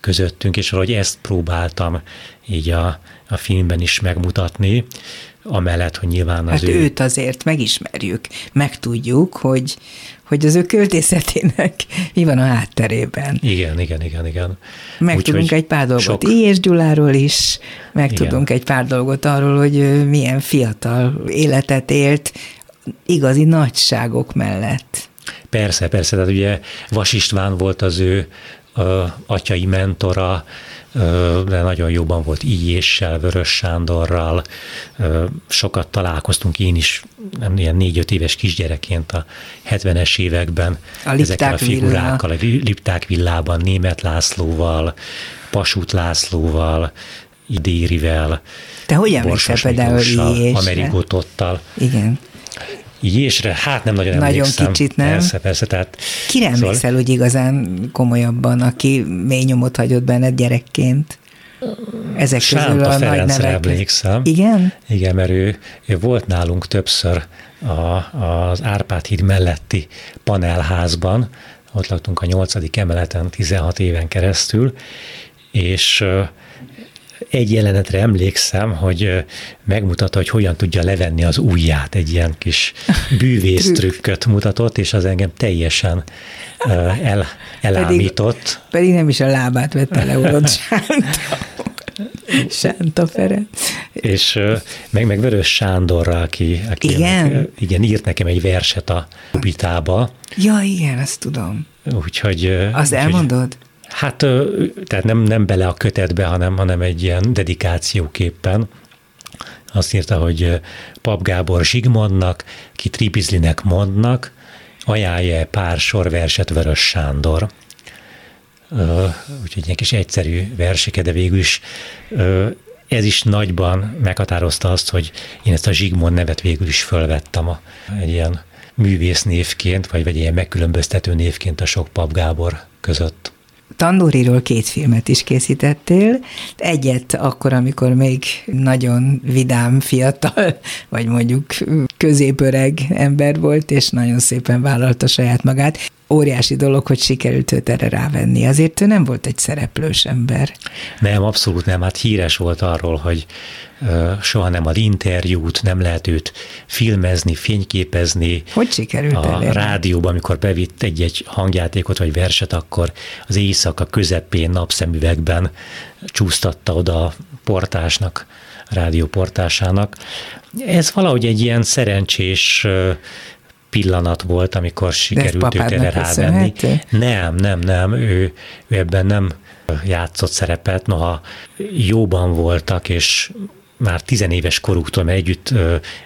közöttünk, és valahogy ezt próbáltam így a, a filmben is megmutatni, amellett, hogy nyilván az hát ő... őt azért megismerjük, megtudjuk, hogy, hogy az ő költészetének mi van a hátterében. Igen, igen, igen, igen. Megtudunk Úgy, egy pár dolgot sok... I. és Gyuláról is, megtudunk egy pár dolgot arról, hogy milyen fiatal életet élt, igazi nagyságok mellett. Persze, persze, tehát ugye Vas István volt az ő atyai mentora, de nagyon jóban volt Ijéssel, Vörös Sándorral, sokat találkoztunk én is, nem ilyen négy-öt éves kisgyerekként a 70-es években a ezekkel a figurákkal, villa. a Lipták villában, Német Lászlóval, Pasut Lászlóval, Idérivel, Te hogy emlékszel például Amerigotottal. Igen. Jésre, hát nem nagyon Nagyon emlékszem. kicsit, nem? Persze, persze. Tehát, Kire szóval... emlékszel úgy igazán komolyabban, aki mély nyomot hagyott benned gyerekként? Ezek Sánta közül a Ferencre nagy emlékszem. Igen? Igen, mert ő, ő volt nálunk többször a, az Árpád híd melletti panelházban, ott laktunk a nyolcadik emeleten 16 éven keresztül, és egy jelenetre emlékszem, hogy megmutatta, hogy hogyan tudja levenni az ujját, egy ilyen kis bűvész trükköt mutatott, és az engem teljesen el, elámított. Pedig, pedig nem is a lábát vette le, Urod Sánta. Ferenc. És meg, meg Vörös Sándorra, aki, aki igen? igen, írt nekem egy verset a Bitába. Ja, igen, ezt tudom. Úgyhogy... Azt úgyhogy, elmondod? Hát, tehát nem, nem bele a kötetbe, hanem, hanem egy ilyen dedikációképpen. Azt írta, hogy Pap Gábor Zsigmondnak, ki Tribizlinek mondnak, ajánlja pár sor verset Vörös Sándor. Úgyhogy egy kis egyszerű versike, de végül is ez is nagyban meghatározta azt, hogy én ezt a Zsigmond nevet végül is fölvettem a, egy ilyen művész névként, vagy, vagy ilyen megkülönböztető névként a sok Pap Gábor között. Tandoriról két filmet is készítettél, egyet akkor, amikor még nagyon vidám, fiatal, vagy mondjuk középöreg ember volt, és nagyon szépen vállalta saját magát. Óriási dolog, hogy sikerült őt erre rávenni. Azért ő nem volt egy szereplős ember. Nem, abszolút nem. Hát híres volt arról, hogy soha nem ad interjút, nem lehet őt filmezni, fényképezni. Hogy sikerült A elérni? rádióban, amikor bevitt egy-egy hangjátékot vagy verset, akkor az éjszaka közepén napszemüvegben csúsztatta oda a portásnak, rádióportásának. Ez valahogy egy ilyen szerencsés pillanat volt, amikor sikerült őt erre rávenni. Nem, nem, nem, ő, ő ebben nem játszott szerepet, noha jóban voltak, és már tizenéves koruktól, mert együtt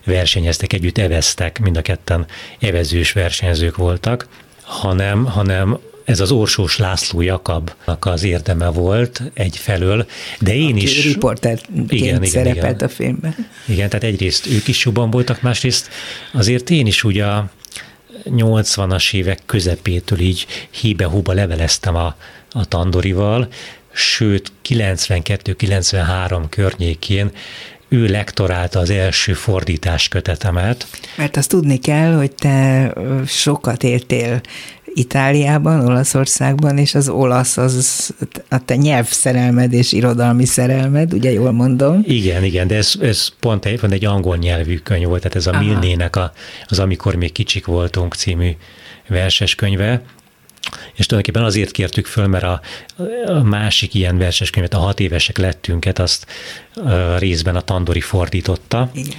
versenyeztek, együtt eveztek, mind a ketten evezős versenyzők voltak, hanem, hanem ez az Orsós László Jakabnak az érdeme volt egyfelől, de én Aki is... Riporterként igen, szerepelt igen. a filmben. Igen, tehát egyrészt ők is jobban voltak, másrészt azért én is ugye a 80-as évek közepétől így híbe-húba leveleztem a, a Tandorival, sőt 92-93 környékén ő lektorálta az első fordítás kötetemet. Mert azt tudni kell, hogy te sokat éltél Itáliában, Olaszországban, és az olasz az a te nyelvszerelmed és irodalmi szerelmed, ugye jól mondom? Igen, igen, de ez, ez pont egy, pont egy angol nyelvű könyv volt, tehát ez a Aha. Milnének a, az Amikor még kicsik voltunk című verses könyve, és tulajdonképpen azért kértük föl, mert a, a másik ilyen verses könyvet, a hat évesek lettünket, azt a részben a Tandori fordította. Igen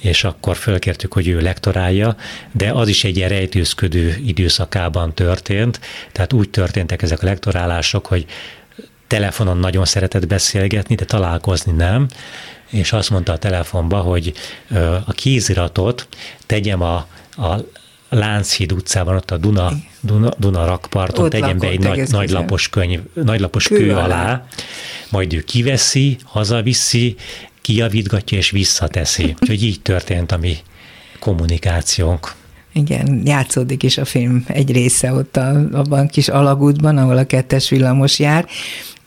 és akkor fölkértük, hogy ő lektorálja, de az is egy ilyen rejtőzködő időszakában történt, tehát úgy történtek ezek a lektorálások, hogy telefonon nagyon szeretett beszélgetni, de találkozni nem, és azt mondta a telefonba, hogy a kéziratot tegyem a, a Lánchíd utcában, ott a Duna, Duna, Duna rakparton ott tegyem be egy nagy, nagylapos könyv, nagylapos kő, kő alá, alá, majd ő kiveszi, hazaviszi, kijavítgatja és visszateszi. Úgyhogy így történt a mi kommunikációnk. Igen, játszódik is a film egy része ott a, abban kis alagútban, ahol a kettes villamos jár.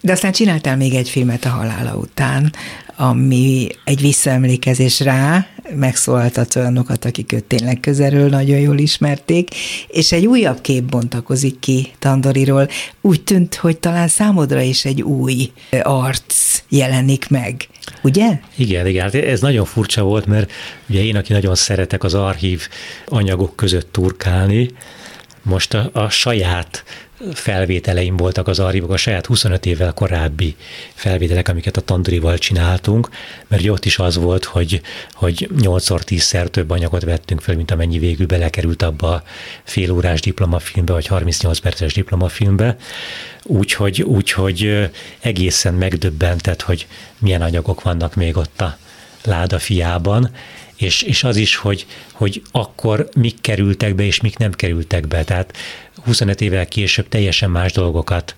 De aztán csináltál még egy filmet a halála után, ami egy visszaemlékezés rá, megszólaltat olyanokat, akik őt tényleg közelről nagyon jól ismerték, és egy újabb kép bontakozik ki Tandoriról. Úgy tűnt, hogy talán számodra is egy új arc jelenik meg. Ugye? Igen, igen. Hát ez nagyon furcsa volt, mert ugye én, aki nagyon szeretek az archív anyagok között turkálni, most a, a saját felvételeim voltak az archívok, a saját 25 évvel korábbi felvételek, amiket a Tandrival csináltunk, mert ott is az volt, hogy, hogy 8-10-szer több anyagot vettünk fel, mint amennyi végül belekerült abba a félórás diplomafilmbe, vagy 38 perces diplomafilmbe. Úgyhogy, úgyhogy egészen megdöbbentett, hogy milyen anyagok vannak még ott a láda fiában, és, és az is, hogy, hogy akkor mik kerültek be, és mik nem kerültek be. Tehát 25 évvel később teljesen más dolgokat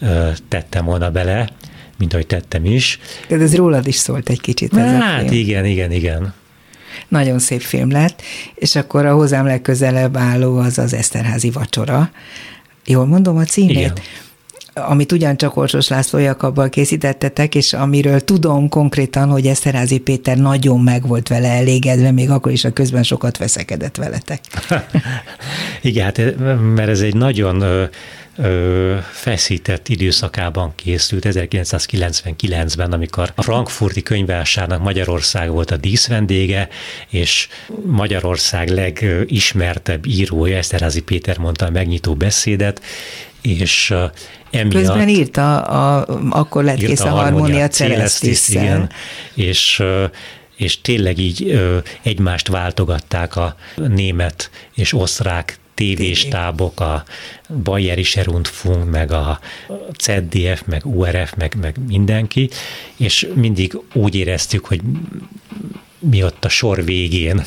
ö, tettem volna bele, mint ahogy tettem is. De ez rólad is szólt egy kicsit ez Hát a film. igen, igen, igen. Nagyon szép film lett, és akkor a hozzám legközelebb álló az az Eszterházi vacsora. Jól mondom a címét? Igen amit ugyancsak Orsos László Jakabbal készítettetek, és amiről tudom konkrétan, hogy Eszterázi Péter nagyon meg volt vele elégedve, még akkor is a közben sokat veszekedett veletek. Igen, hát mert ez egy nagyon feszített időszakában készült, 1999-ben, amikor a Frankfurti könyvásárnak Magyarország volt a díszvendége, és Magyarország legismertebb írója, Eszterázi Péter mondta a megnyitó beszédet, és emiatt... Közben írta, a, akkor lett kész a, a Harmonia Celestis. Igen, és és tényleg így egymást váltogatták a német és osztrák tévéstábok, a Bayeri Serundfunk, meg a ZDF, meg URF, meg, meg mindenki, és mindig úgy éreztük, hogy mi ott a sor végén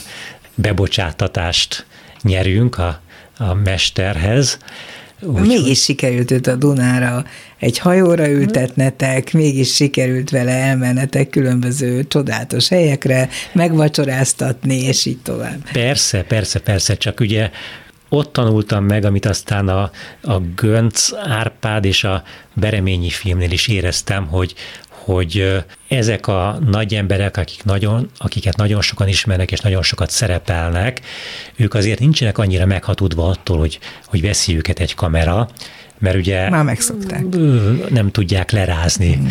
bebocsátatást nyerünk a, a mesterhez, úgy, mégis sikerült őt a Dunára egy hajóra ültetnetek, mégis sikerült vele elmennetek különböző csodálatos helyekre, megvacsoráztatni, és így tovább. Persze, persze, persze, csak ugye ott tanultam meg, amit aztán a, a Gönc, Árpád és a Bereményi filmnél is éreztem, hogy, hogy ezek a nagy emberek, akik nagyon, akiket nagyon sokan ismernek és nagyon sokat szerepelnek, ők azért nincsenek annyira meghatudva attól, hogy, hogy veszi őket egy kamera, mert ugye Már megszokták. nem tudják lerázni mm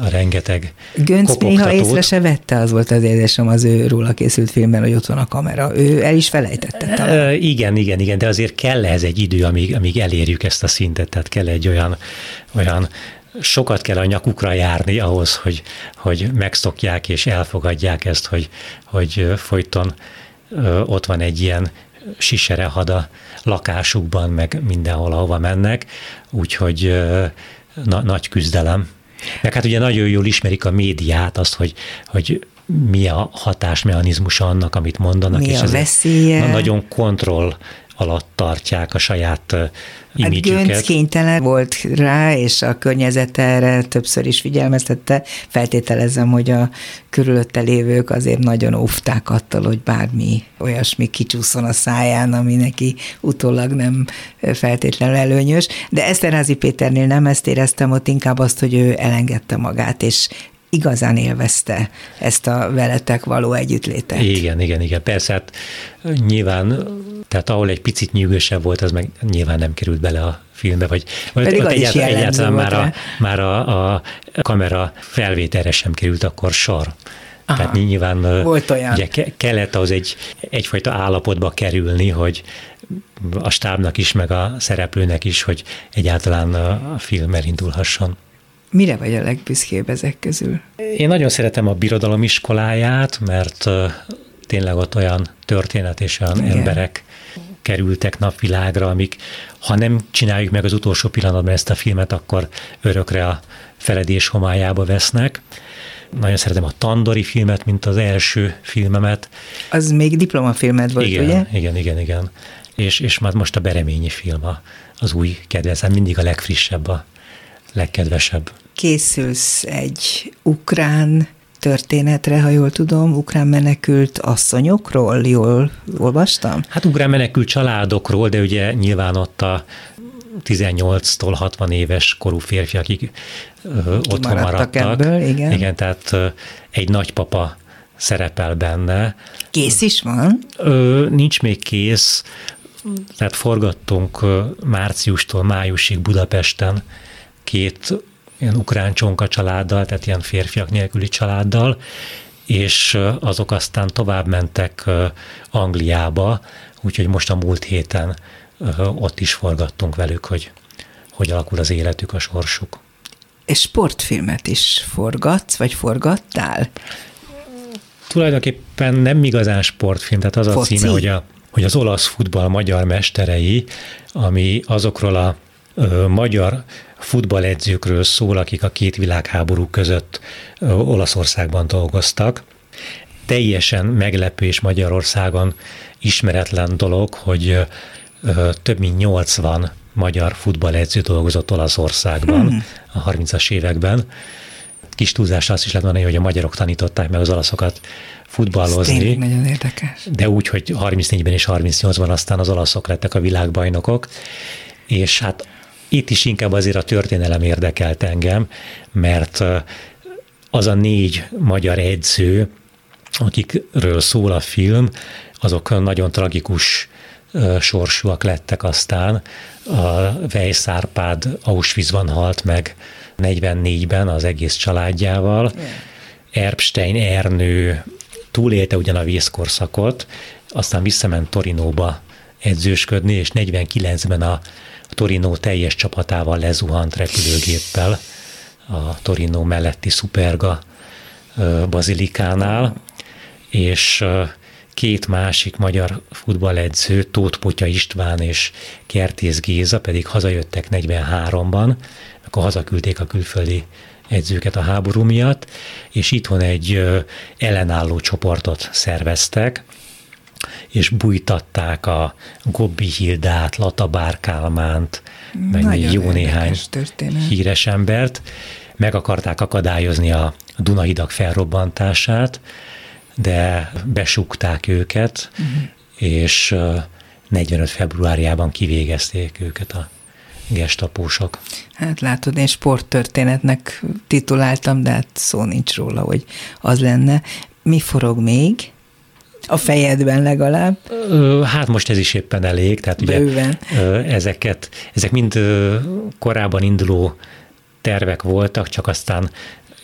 a rengeteg Gönc néha észre se vette, az volt az érzésem az ő róla készült filmben, hogy ott van a kamera. Ő el is felejtette talán. Igen, igen, igen, de azért kell ez egy idő, amíg, amíg elérjük ezt a szintet, tehát kell egy olyan, olyan sokat kell a nyakukra járni ahhoz, hogy, hogy megszokják és elfogadják ezt, hogy, hogy folyton ott van egy ilyen siserehada lakásukban, meg mindenhol, ahova mennek, úgyhogy na, nagy küzdelem. Meg hát ugye nagyon jól ismerik a médiát, azt, hogy, hogy mi a hatásmechanizmusa annak, amit mondanak. Mi és a veszélye? Nagyon kontroll alatt tartják a saját imidzsüket. Hát kénytelen volt rá, és a környezete erre többször is figyelmeztette. Feltételezem, hogy a körülötte lévők azért nagyon óvták attól, hogy bármi olyasmi kicsúszon a száján, ami neki utólag nem feltétlenül előnyös. De Eszterházi Péternél nem ezt éreztem, ott inkább azt, hogy ő elengedte magát, és igazán élvezte ezt a veletek való együttlétet. Igen, igen, igen. Persze, hát nyilván, tehát ahol egy picit nyűgösebb volt, az meg nyilván nem került bele a filmbe, vagy, vagy Pedig ott egyáltalán, egyáltalán már, a, már a, a kamera felvételre sem került akkor sor. Aha, Tehát nyilván volt olyan. Ugye kellett az egy, egyfajta állapotba kerülni, hogy a stábnak is, meg a szereplőnek is, hogy egyáltalán a film elindulhasson. Mire vagy a legbüszkébb ezek közül? Én nagyon szeretem a birodalom iskoláját, mert tényleg ott olyan történet és olyan Igen. emberek kerültek napvilágra, amik ha nem csináljuk meg az utolsó pillanatban ezt a filmet, akkor örökre a feledés homályába vesznek. Nagyon szeretem a Tandori filmet, mint az első filmemet. Az még diplomafilmed volt, igen, ugye? Igen, igen, igen. És, és már most a Bereményi film az új kedvencem, mindig a legfrissebb, a legkedvesebb készülsz egy ukrán történetre, ha jól tudom, ukrán menekült asszonyokról, jól olvastam? Hát ukrán menekült családokról, de ugye nyilván ott a 18-tól 60 éves korú férfiak, akik ö, otthon maradtak. Ebből, igen. igen, tehát ö, egy nagypapa szerepel benne. Kész is van? Ö, nincs még kész, tehát forgattunk márciustól májusig Budapesten két ilyen ukrán csonka családdal, tehát ilyen férfiak nélküli családdal, és azok aztán tovább mentek Angliába, úgyhogy most a múlt héten ott is forgattunk velük, hogy hogy alakul az életük, a sorsuk. És sportfilmet is forgatsz, vagy forgattál? Tulajdonképpen nem igazán sportfilm, tehát az Foci. a címe, hogy, a, hogy az olasz futball magyar mesterei, ami azokról a magyar futballedzőkről szól, akik a két világháború között Olaszországban dolgoztak. Teljesen meglepő és Magyarországon ismeretlen dolog, hogy több mint 80 magyar futballedző dolgozott Olaszországban hmm. a 30-as években. Kis túlzás azt is lehet mondani, hogy a magyarok tanították meg az olaszokat futballozni. Ez nagyon érdekes. De úgy, hogy 34-ben és 38-ban aztán az olaszok lettek a világbajnokok, és hát itt is inkább azért a történelem érdekelt engem, mert az a négy magyar edző, akikről szól a film, azok nagyon tragikus sorsúak lettek aztán. A Weiss Árpád Auschwitzban halt meg 44-ben az egész családjával. Erbstein Ernő túlélte ugyan a vészkorszakot, aztán visszament Torinóba edzősködni, és 49-ben a Torino teljes csapatával lezuhant repülőgéppel a Torino melletti Superga bazilikánál, és két másik magyar futballedző, Tóth Potya István és Kertész Géza pedig hazajöttek 43-ban, akkor hazaküldték a külföldi edzőket a háború miatt, és itthon egy ellenálló csoportot szerveztek, és bújtatták a Gobbi Hildát, Latabár Kálmánt, meg még jó néhány történet. híres embert. Meg akarták akadályozni a Dunahidak felrobbantását, de besukták őket, uh-huh. és 45 februárjában kivégezték őket a gestapósok. Hát látod, én sporttörténetnek tituláltam, de hát szó nincs róla, hogy az lenne. Mi forog még? A fejedben legalább? Hát most ez is éppen elég, tehát Bőven. ugye ezeket, ezek mind korábban induló tervek voltak, csak aztán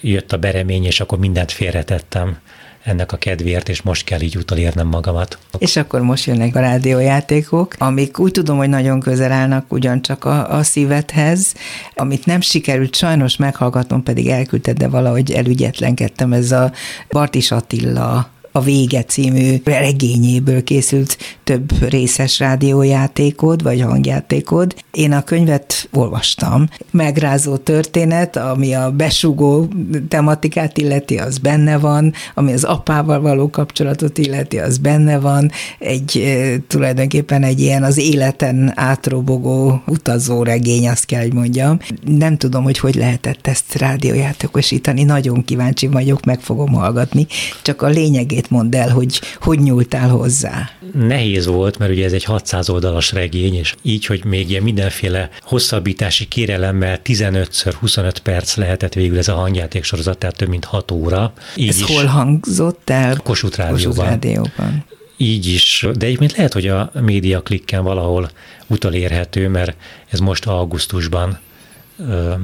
jött a beremény, és akkor mindent félretettem ennek a kedvéért, és most kell így utolérnem magamat. És akkor most jönnek a rádiójátékok, amik úgy tudom, hogy nagyon közel állnak ugyancsak a, a szívedhez, amit nem sikerült sajnos meghallgatnom, pedig elküldted, de valahogy elügyetlenkedtem, ez a Bartis Attila a Vége című regényéből készült több részes rádiójátékod, vagy hangjátékod. Én a könyvet olvastam. Megrázó történet, ami a besugó tematikát illeti, az benne van, ami az apával való kapcsolatot illeti, az benne van. Egy tulajdonképpen egy ilyen az életen átrobogó utazó regény, azt kell, hogy mondjam. Nem tudom, hogy hogy lehetett ezt rádiójátékosítani, nagyon kíváncsi vagyok, meg fogom hallgatni. Csak a lényegét mondd el, hogy hogy nyúltál hozzá. Nehéz volt, mert ugye ez egy 600 oldalas regény, és így, hogy még ilyen mindenféle hosszabbítási kérelemmel 15 25 perc lehetett végül ez a hangjáték sorozat, tehát több mint 6 óra. Így ez is hol hangzott el? Kossuth Rádióban. Kossuth Rádióban. Így is, de egyébként lehet, hogy a média klikken valahol utolérhető, mert ez most augusztusban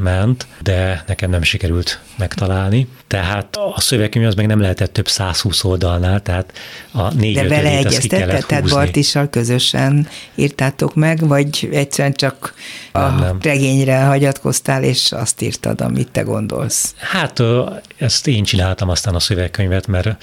ment, de nekem nem sikerült megtalálni. Tehát a szövegkönyv az meg nem lehetett több 120 oldalnál, tehát a négy De beleegyeztetett, tehát Bartissal közösen írtátok meg, vagy egyszerűen csak nem, a nem. regényre hagyatkoztál, és azt írtad, amit te gondolsz? Hát ezt én csináltam aztán a szövegkönyvet, mert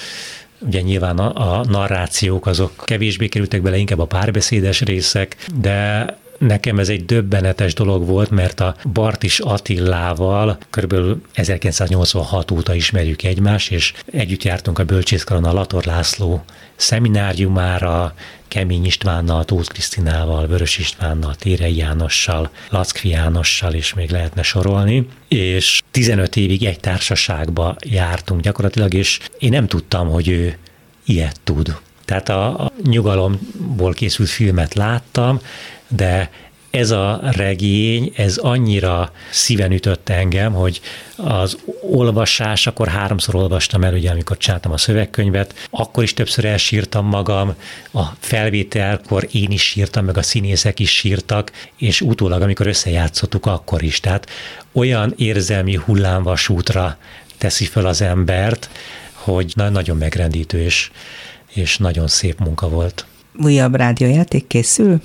Ugye nyilván a, a narrációk azok kevésbé kerültek bele, inkább a párbeszédes részek, de Nekem ez egy döbbenetes dolog volt, mert a Bartis Attillával kb. 1986 óta ismerjük egymást, és együtt jártunk a Bölcsészkaron a Lator László szemináriumára, Kemény Istvánnal, Tóth Krisztinával, Vörös Istvánnal, Térei Jánossal, Lackfi Jánossal, és még lehetne sorolni. És 15 évig egy társaságba jártunk gyakorlatilag, és én nem tudtam, hogy ő ilyet tud. Tehát a, a nyugalomból készült filmet láttam, de ez a regény, ez annyira szíven ütött engem, hogy az olvasás, akkor háromszor olvastam el, ugye, amikor csináltam a szövegkönyvet, akkor is többször elsírtam magam, a felvételkor én is sírtam, meg a színészek is sírtak, és utólag, amikor összejátszottuk, akkor is. Tehát olyan érzelmi hullámvasútra teszi fel az embert, hogy nagyon megrendítő, és, és nagyon szép munka volt. Újabb rádiójáték készül?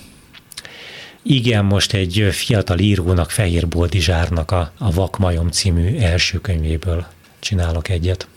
Igen, most egy fiatal írónak, Fehér Boldizsárnak a, a Vakmajom című első könyvéből csinálok egyet.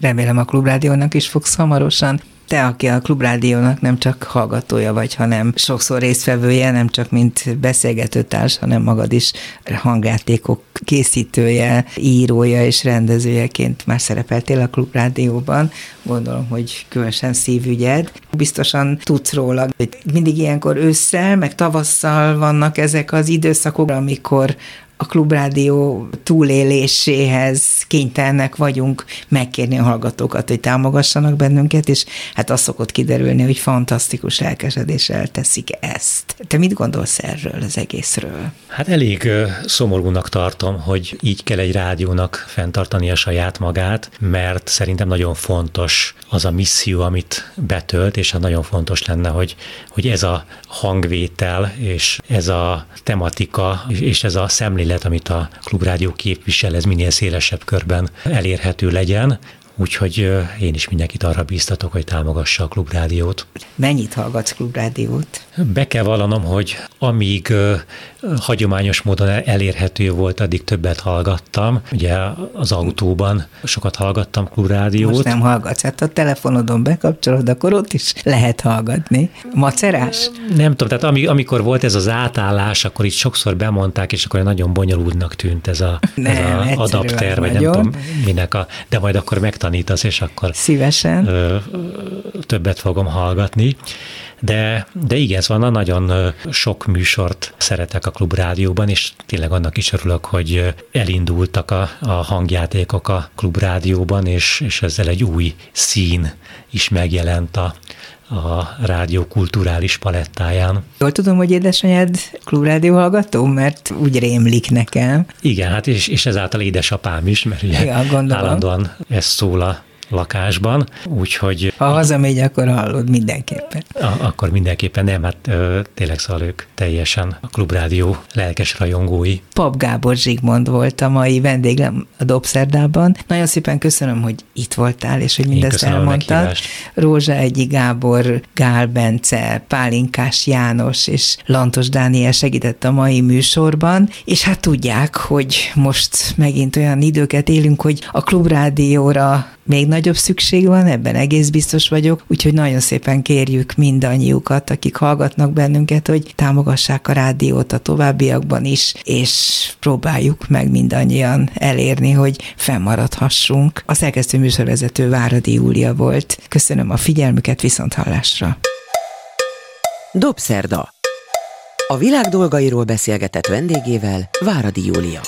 Remélem a Klubrádiónak is fogsz hamarosan te, aki a Klubrádiónak nem csak hallgatója vagy, hanem sokszor résztvevője, nem csak mint beszélgetőtárs, hanem magad is hangjátékok készítője, írója és rendezőjeként már szerepeltél a Klubrádióban. Gondolom, hogy különösen szívügyed. Biztosan tudsz róla, hogy mindig ilyenkor ősszel, meg tavasszal vannak ezek az időszakok, amikor a klubrádió túléléséhez kénytelnek vagyunk megkérni a hallgatókat, hogy támogassanak bennünket, és hát az szokott kiderülni, hogy fantasztikus lelkesedéssel teszik ezt. Te mit gondolsz erről az egészről? Hát elég szomorúnak tartom, hogy így kell egy rádiónak fenntartani a saját magát, mert szerintem nagyon fontos az a misszió, amit betölt, és hát nagyon fontos lenne, hogy, hogy ez a hangvétel, és ez a tematika, és ez a szemlélet szemlélet, amit a klubrádió képvisel, ez minél szélesebb körben elérhető legyen, Úgyhogy én is mindenkit arra bíztatok, hogy támogassa a klubrádiót. Mennyit hallgatsz klubrádiót? Be kell vallanom, hogy amíg hagyományos módon elérhető volt, addig többet hallgattam. Ugye az autóban sokat hallgattam klubrádiót. Most nem hallgatsz, hát a telefonodon bekapcsolod, akkor ott is lehet hallgatni. Macerás? Nem tudom, tehát amikor volt ez az átállás, akkor itt sokszor bemondták, és akkor nagyon bonyolultnak tűnt ez a, nem, ez a adapter, vagy nagyon. nem tudom minek a, de majd akkor megtanítasz, és akkor Szívesen. Ö, többet fogom hallgatni. De, de igen, szóval nagyon sok műsort szeretek a klubrádióban, és tényleg annak is örülök, hogy elindultak a, a hangjátékok a klubrádióban, és, és ezzel egy új szín is megjelent a, a rádió kulturális palettáján. Jól tudom, hogy édesanyád klubrádió hallgató, mert úgy rémlik nekem. Igen, hát és, és ezáltal édesapám is, mert ugye ja, állandóan ez szól a lakásban, úgyhogy... Ha hazamegy, akkor hallod mindenképpen. A, akkor mindenképpen nem, hát ö, tényleg szóval ők teljesen a Klubrádió lelkes rajongói. Pap Gábor Zsigmond volt a mai vendégem a Dobszerdában. Nagyon szépen köszönöm, hogy itt voltál, és hogy mindezt elmondtad. Rózsa Egyi Gábor, Gál Bence, Pálinkás János és Lantos Dániel segített a mai műsorban, és hát tudják, hogy most megint olyan időket élünk, hogy a Klubrádióra még nagyobb szükség van, ebben egész biztos vagyok, úgyhogy nagyon szépen kérjük mindannyiukat, akik hallgatnak bennünket, hogy támogassák a rádiót a továbbiakban is, és próbáljuk meg mindannyian elérni, hogy fennmaradhassunk. A szerkesztő műsorvezető Váradi Júlia volt. Köszönöm a figyelmüket, viszont hallásra. Dobszerda. A világ dolgairól beszélgetett vendégével Váradi Júlia.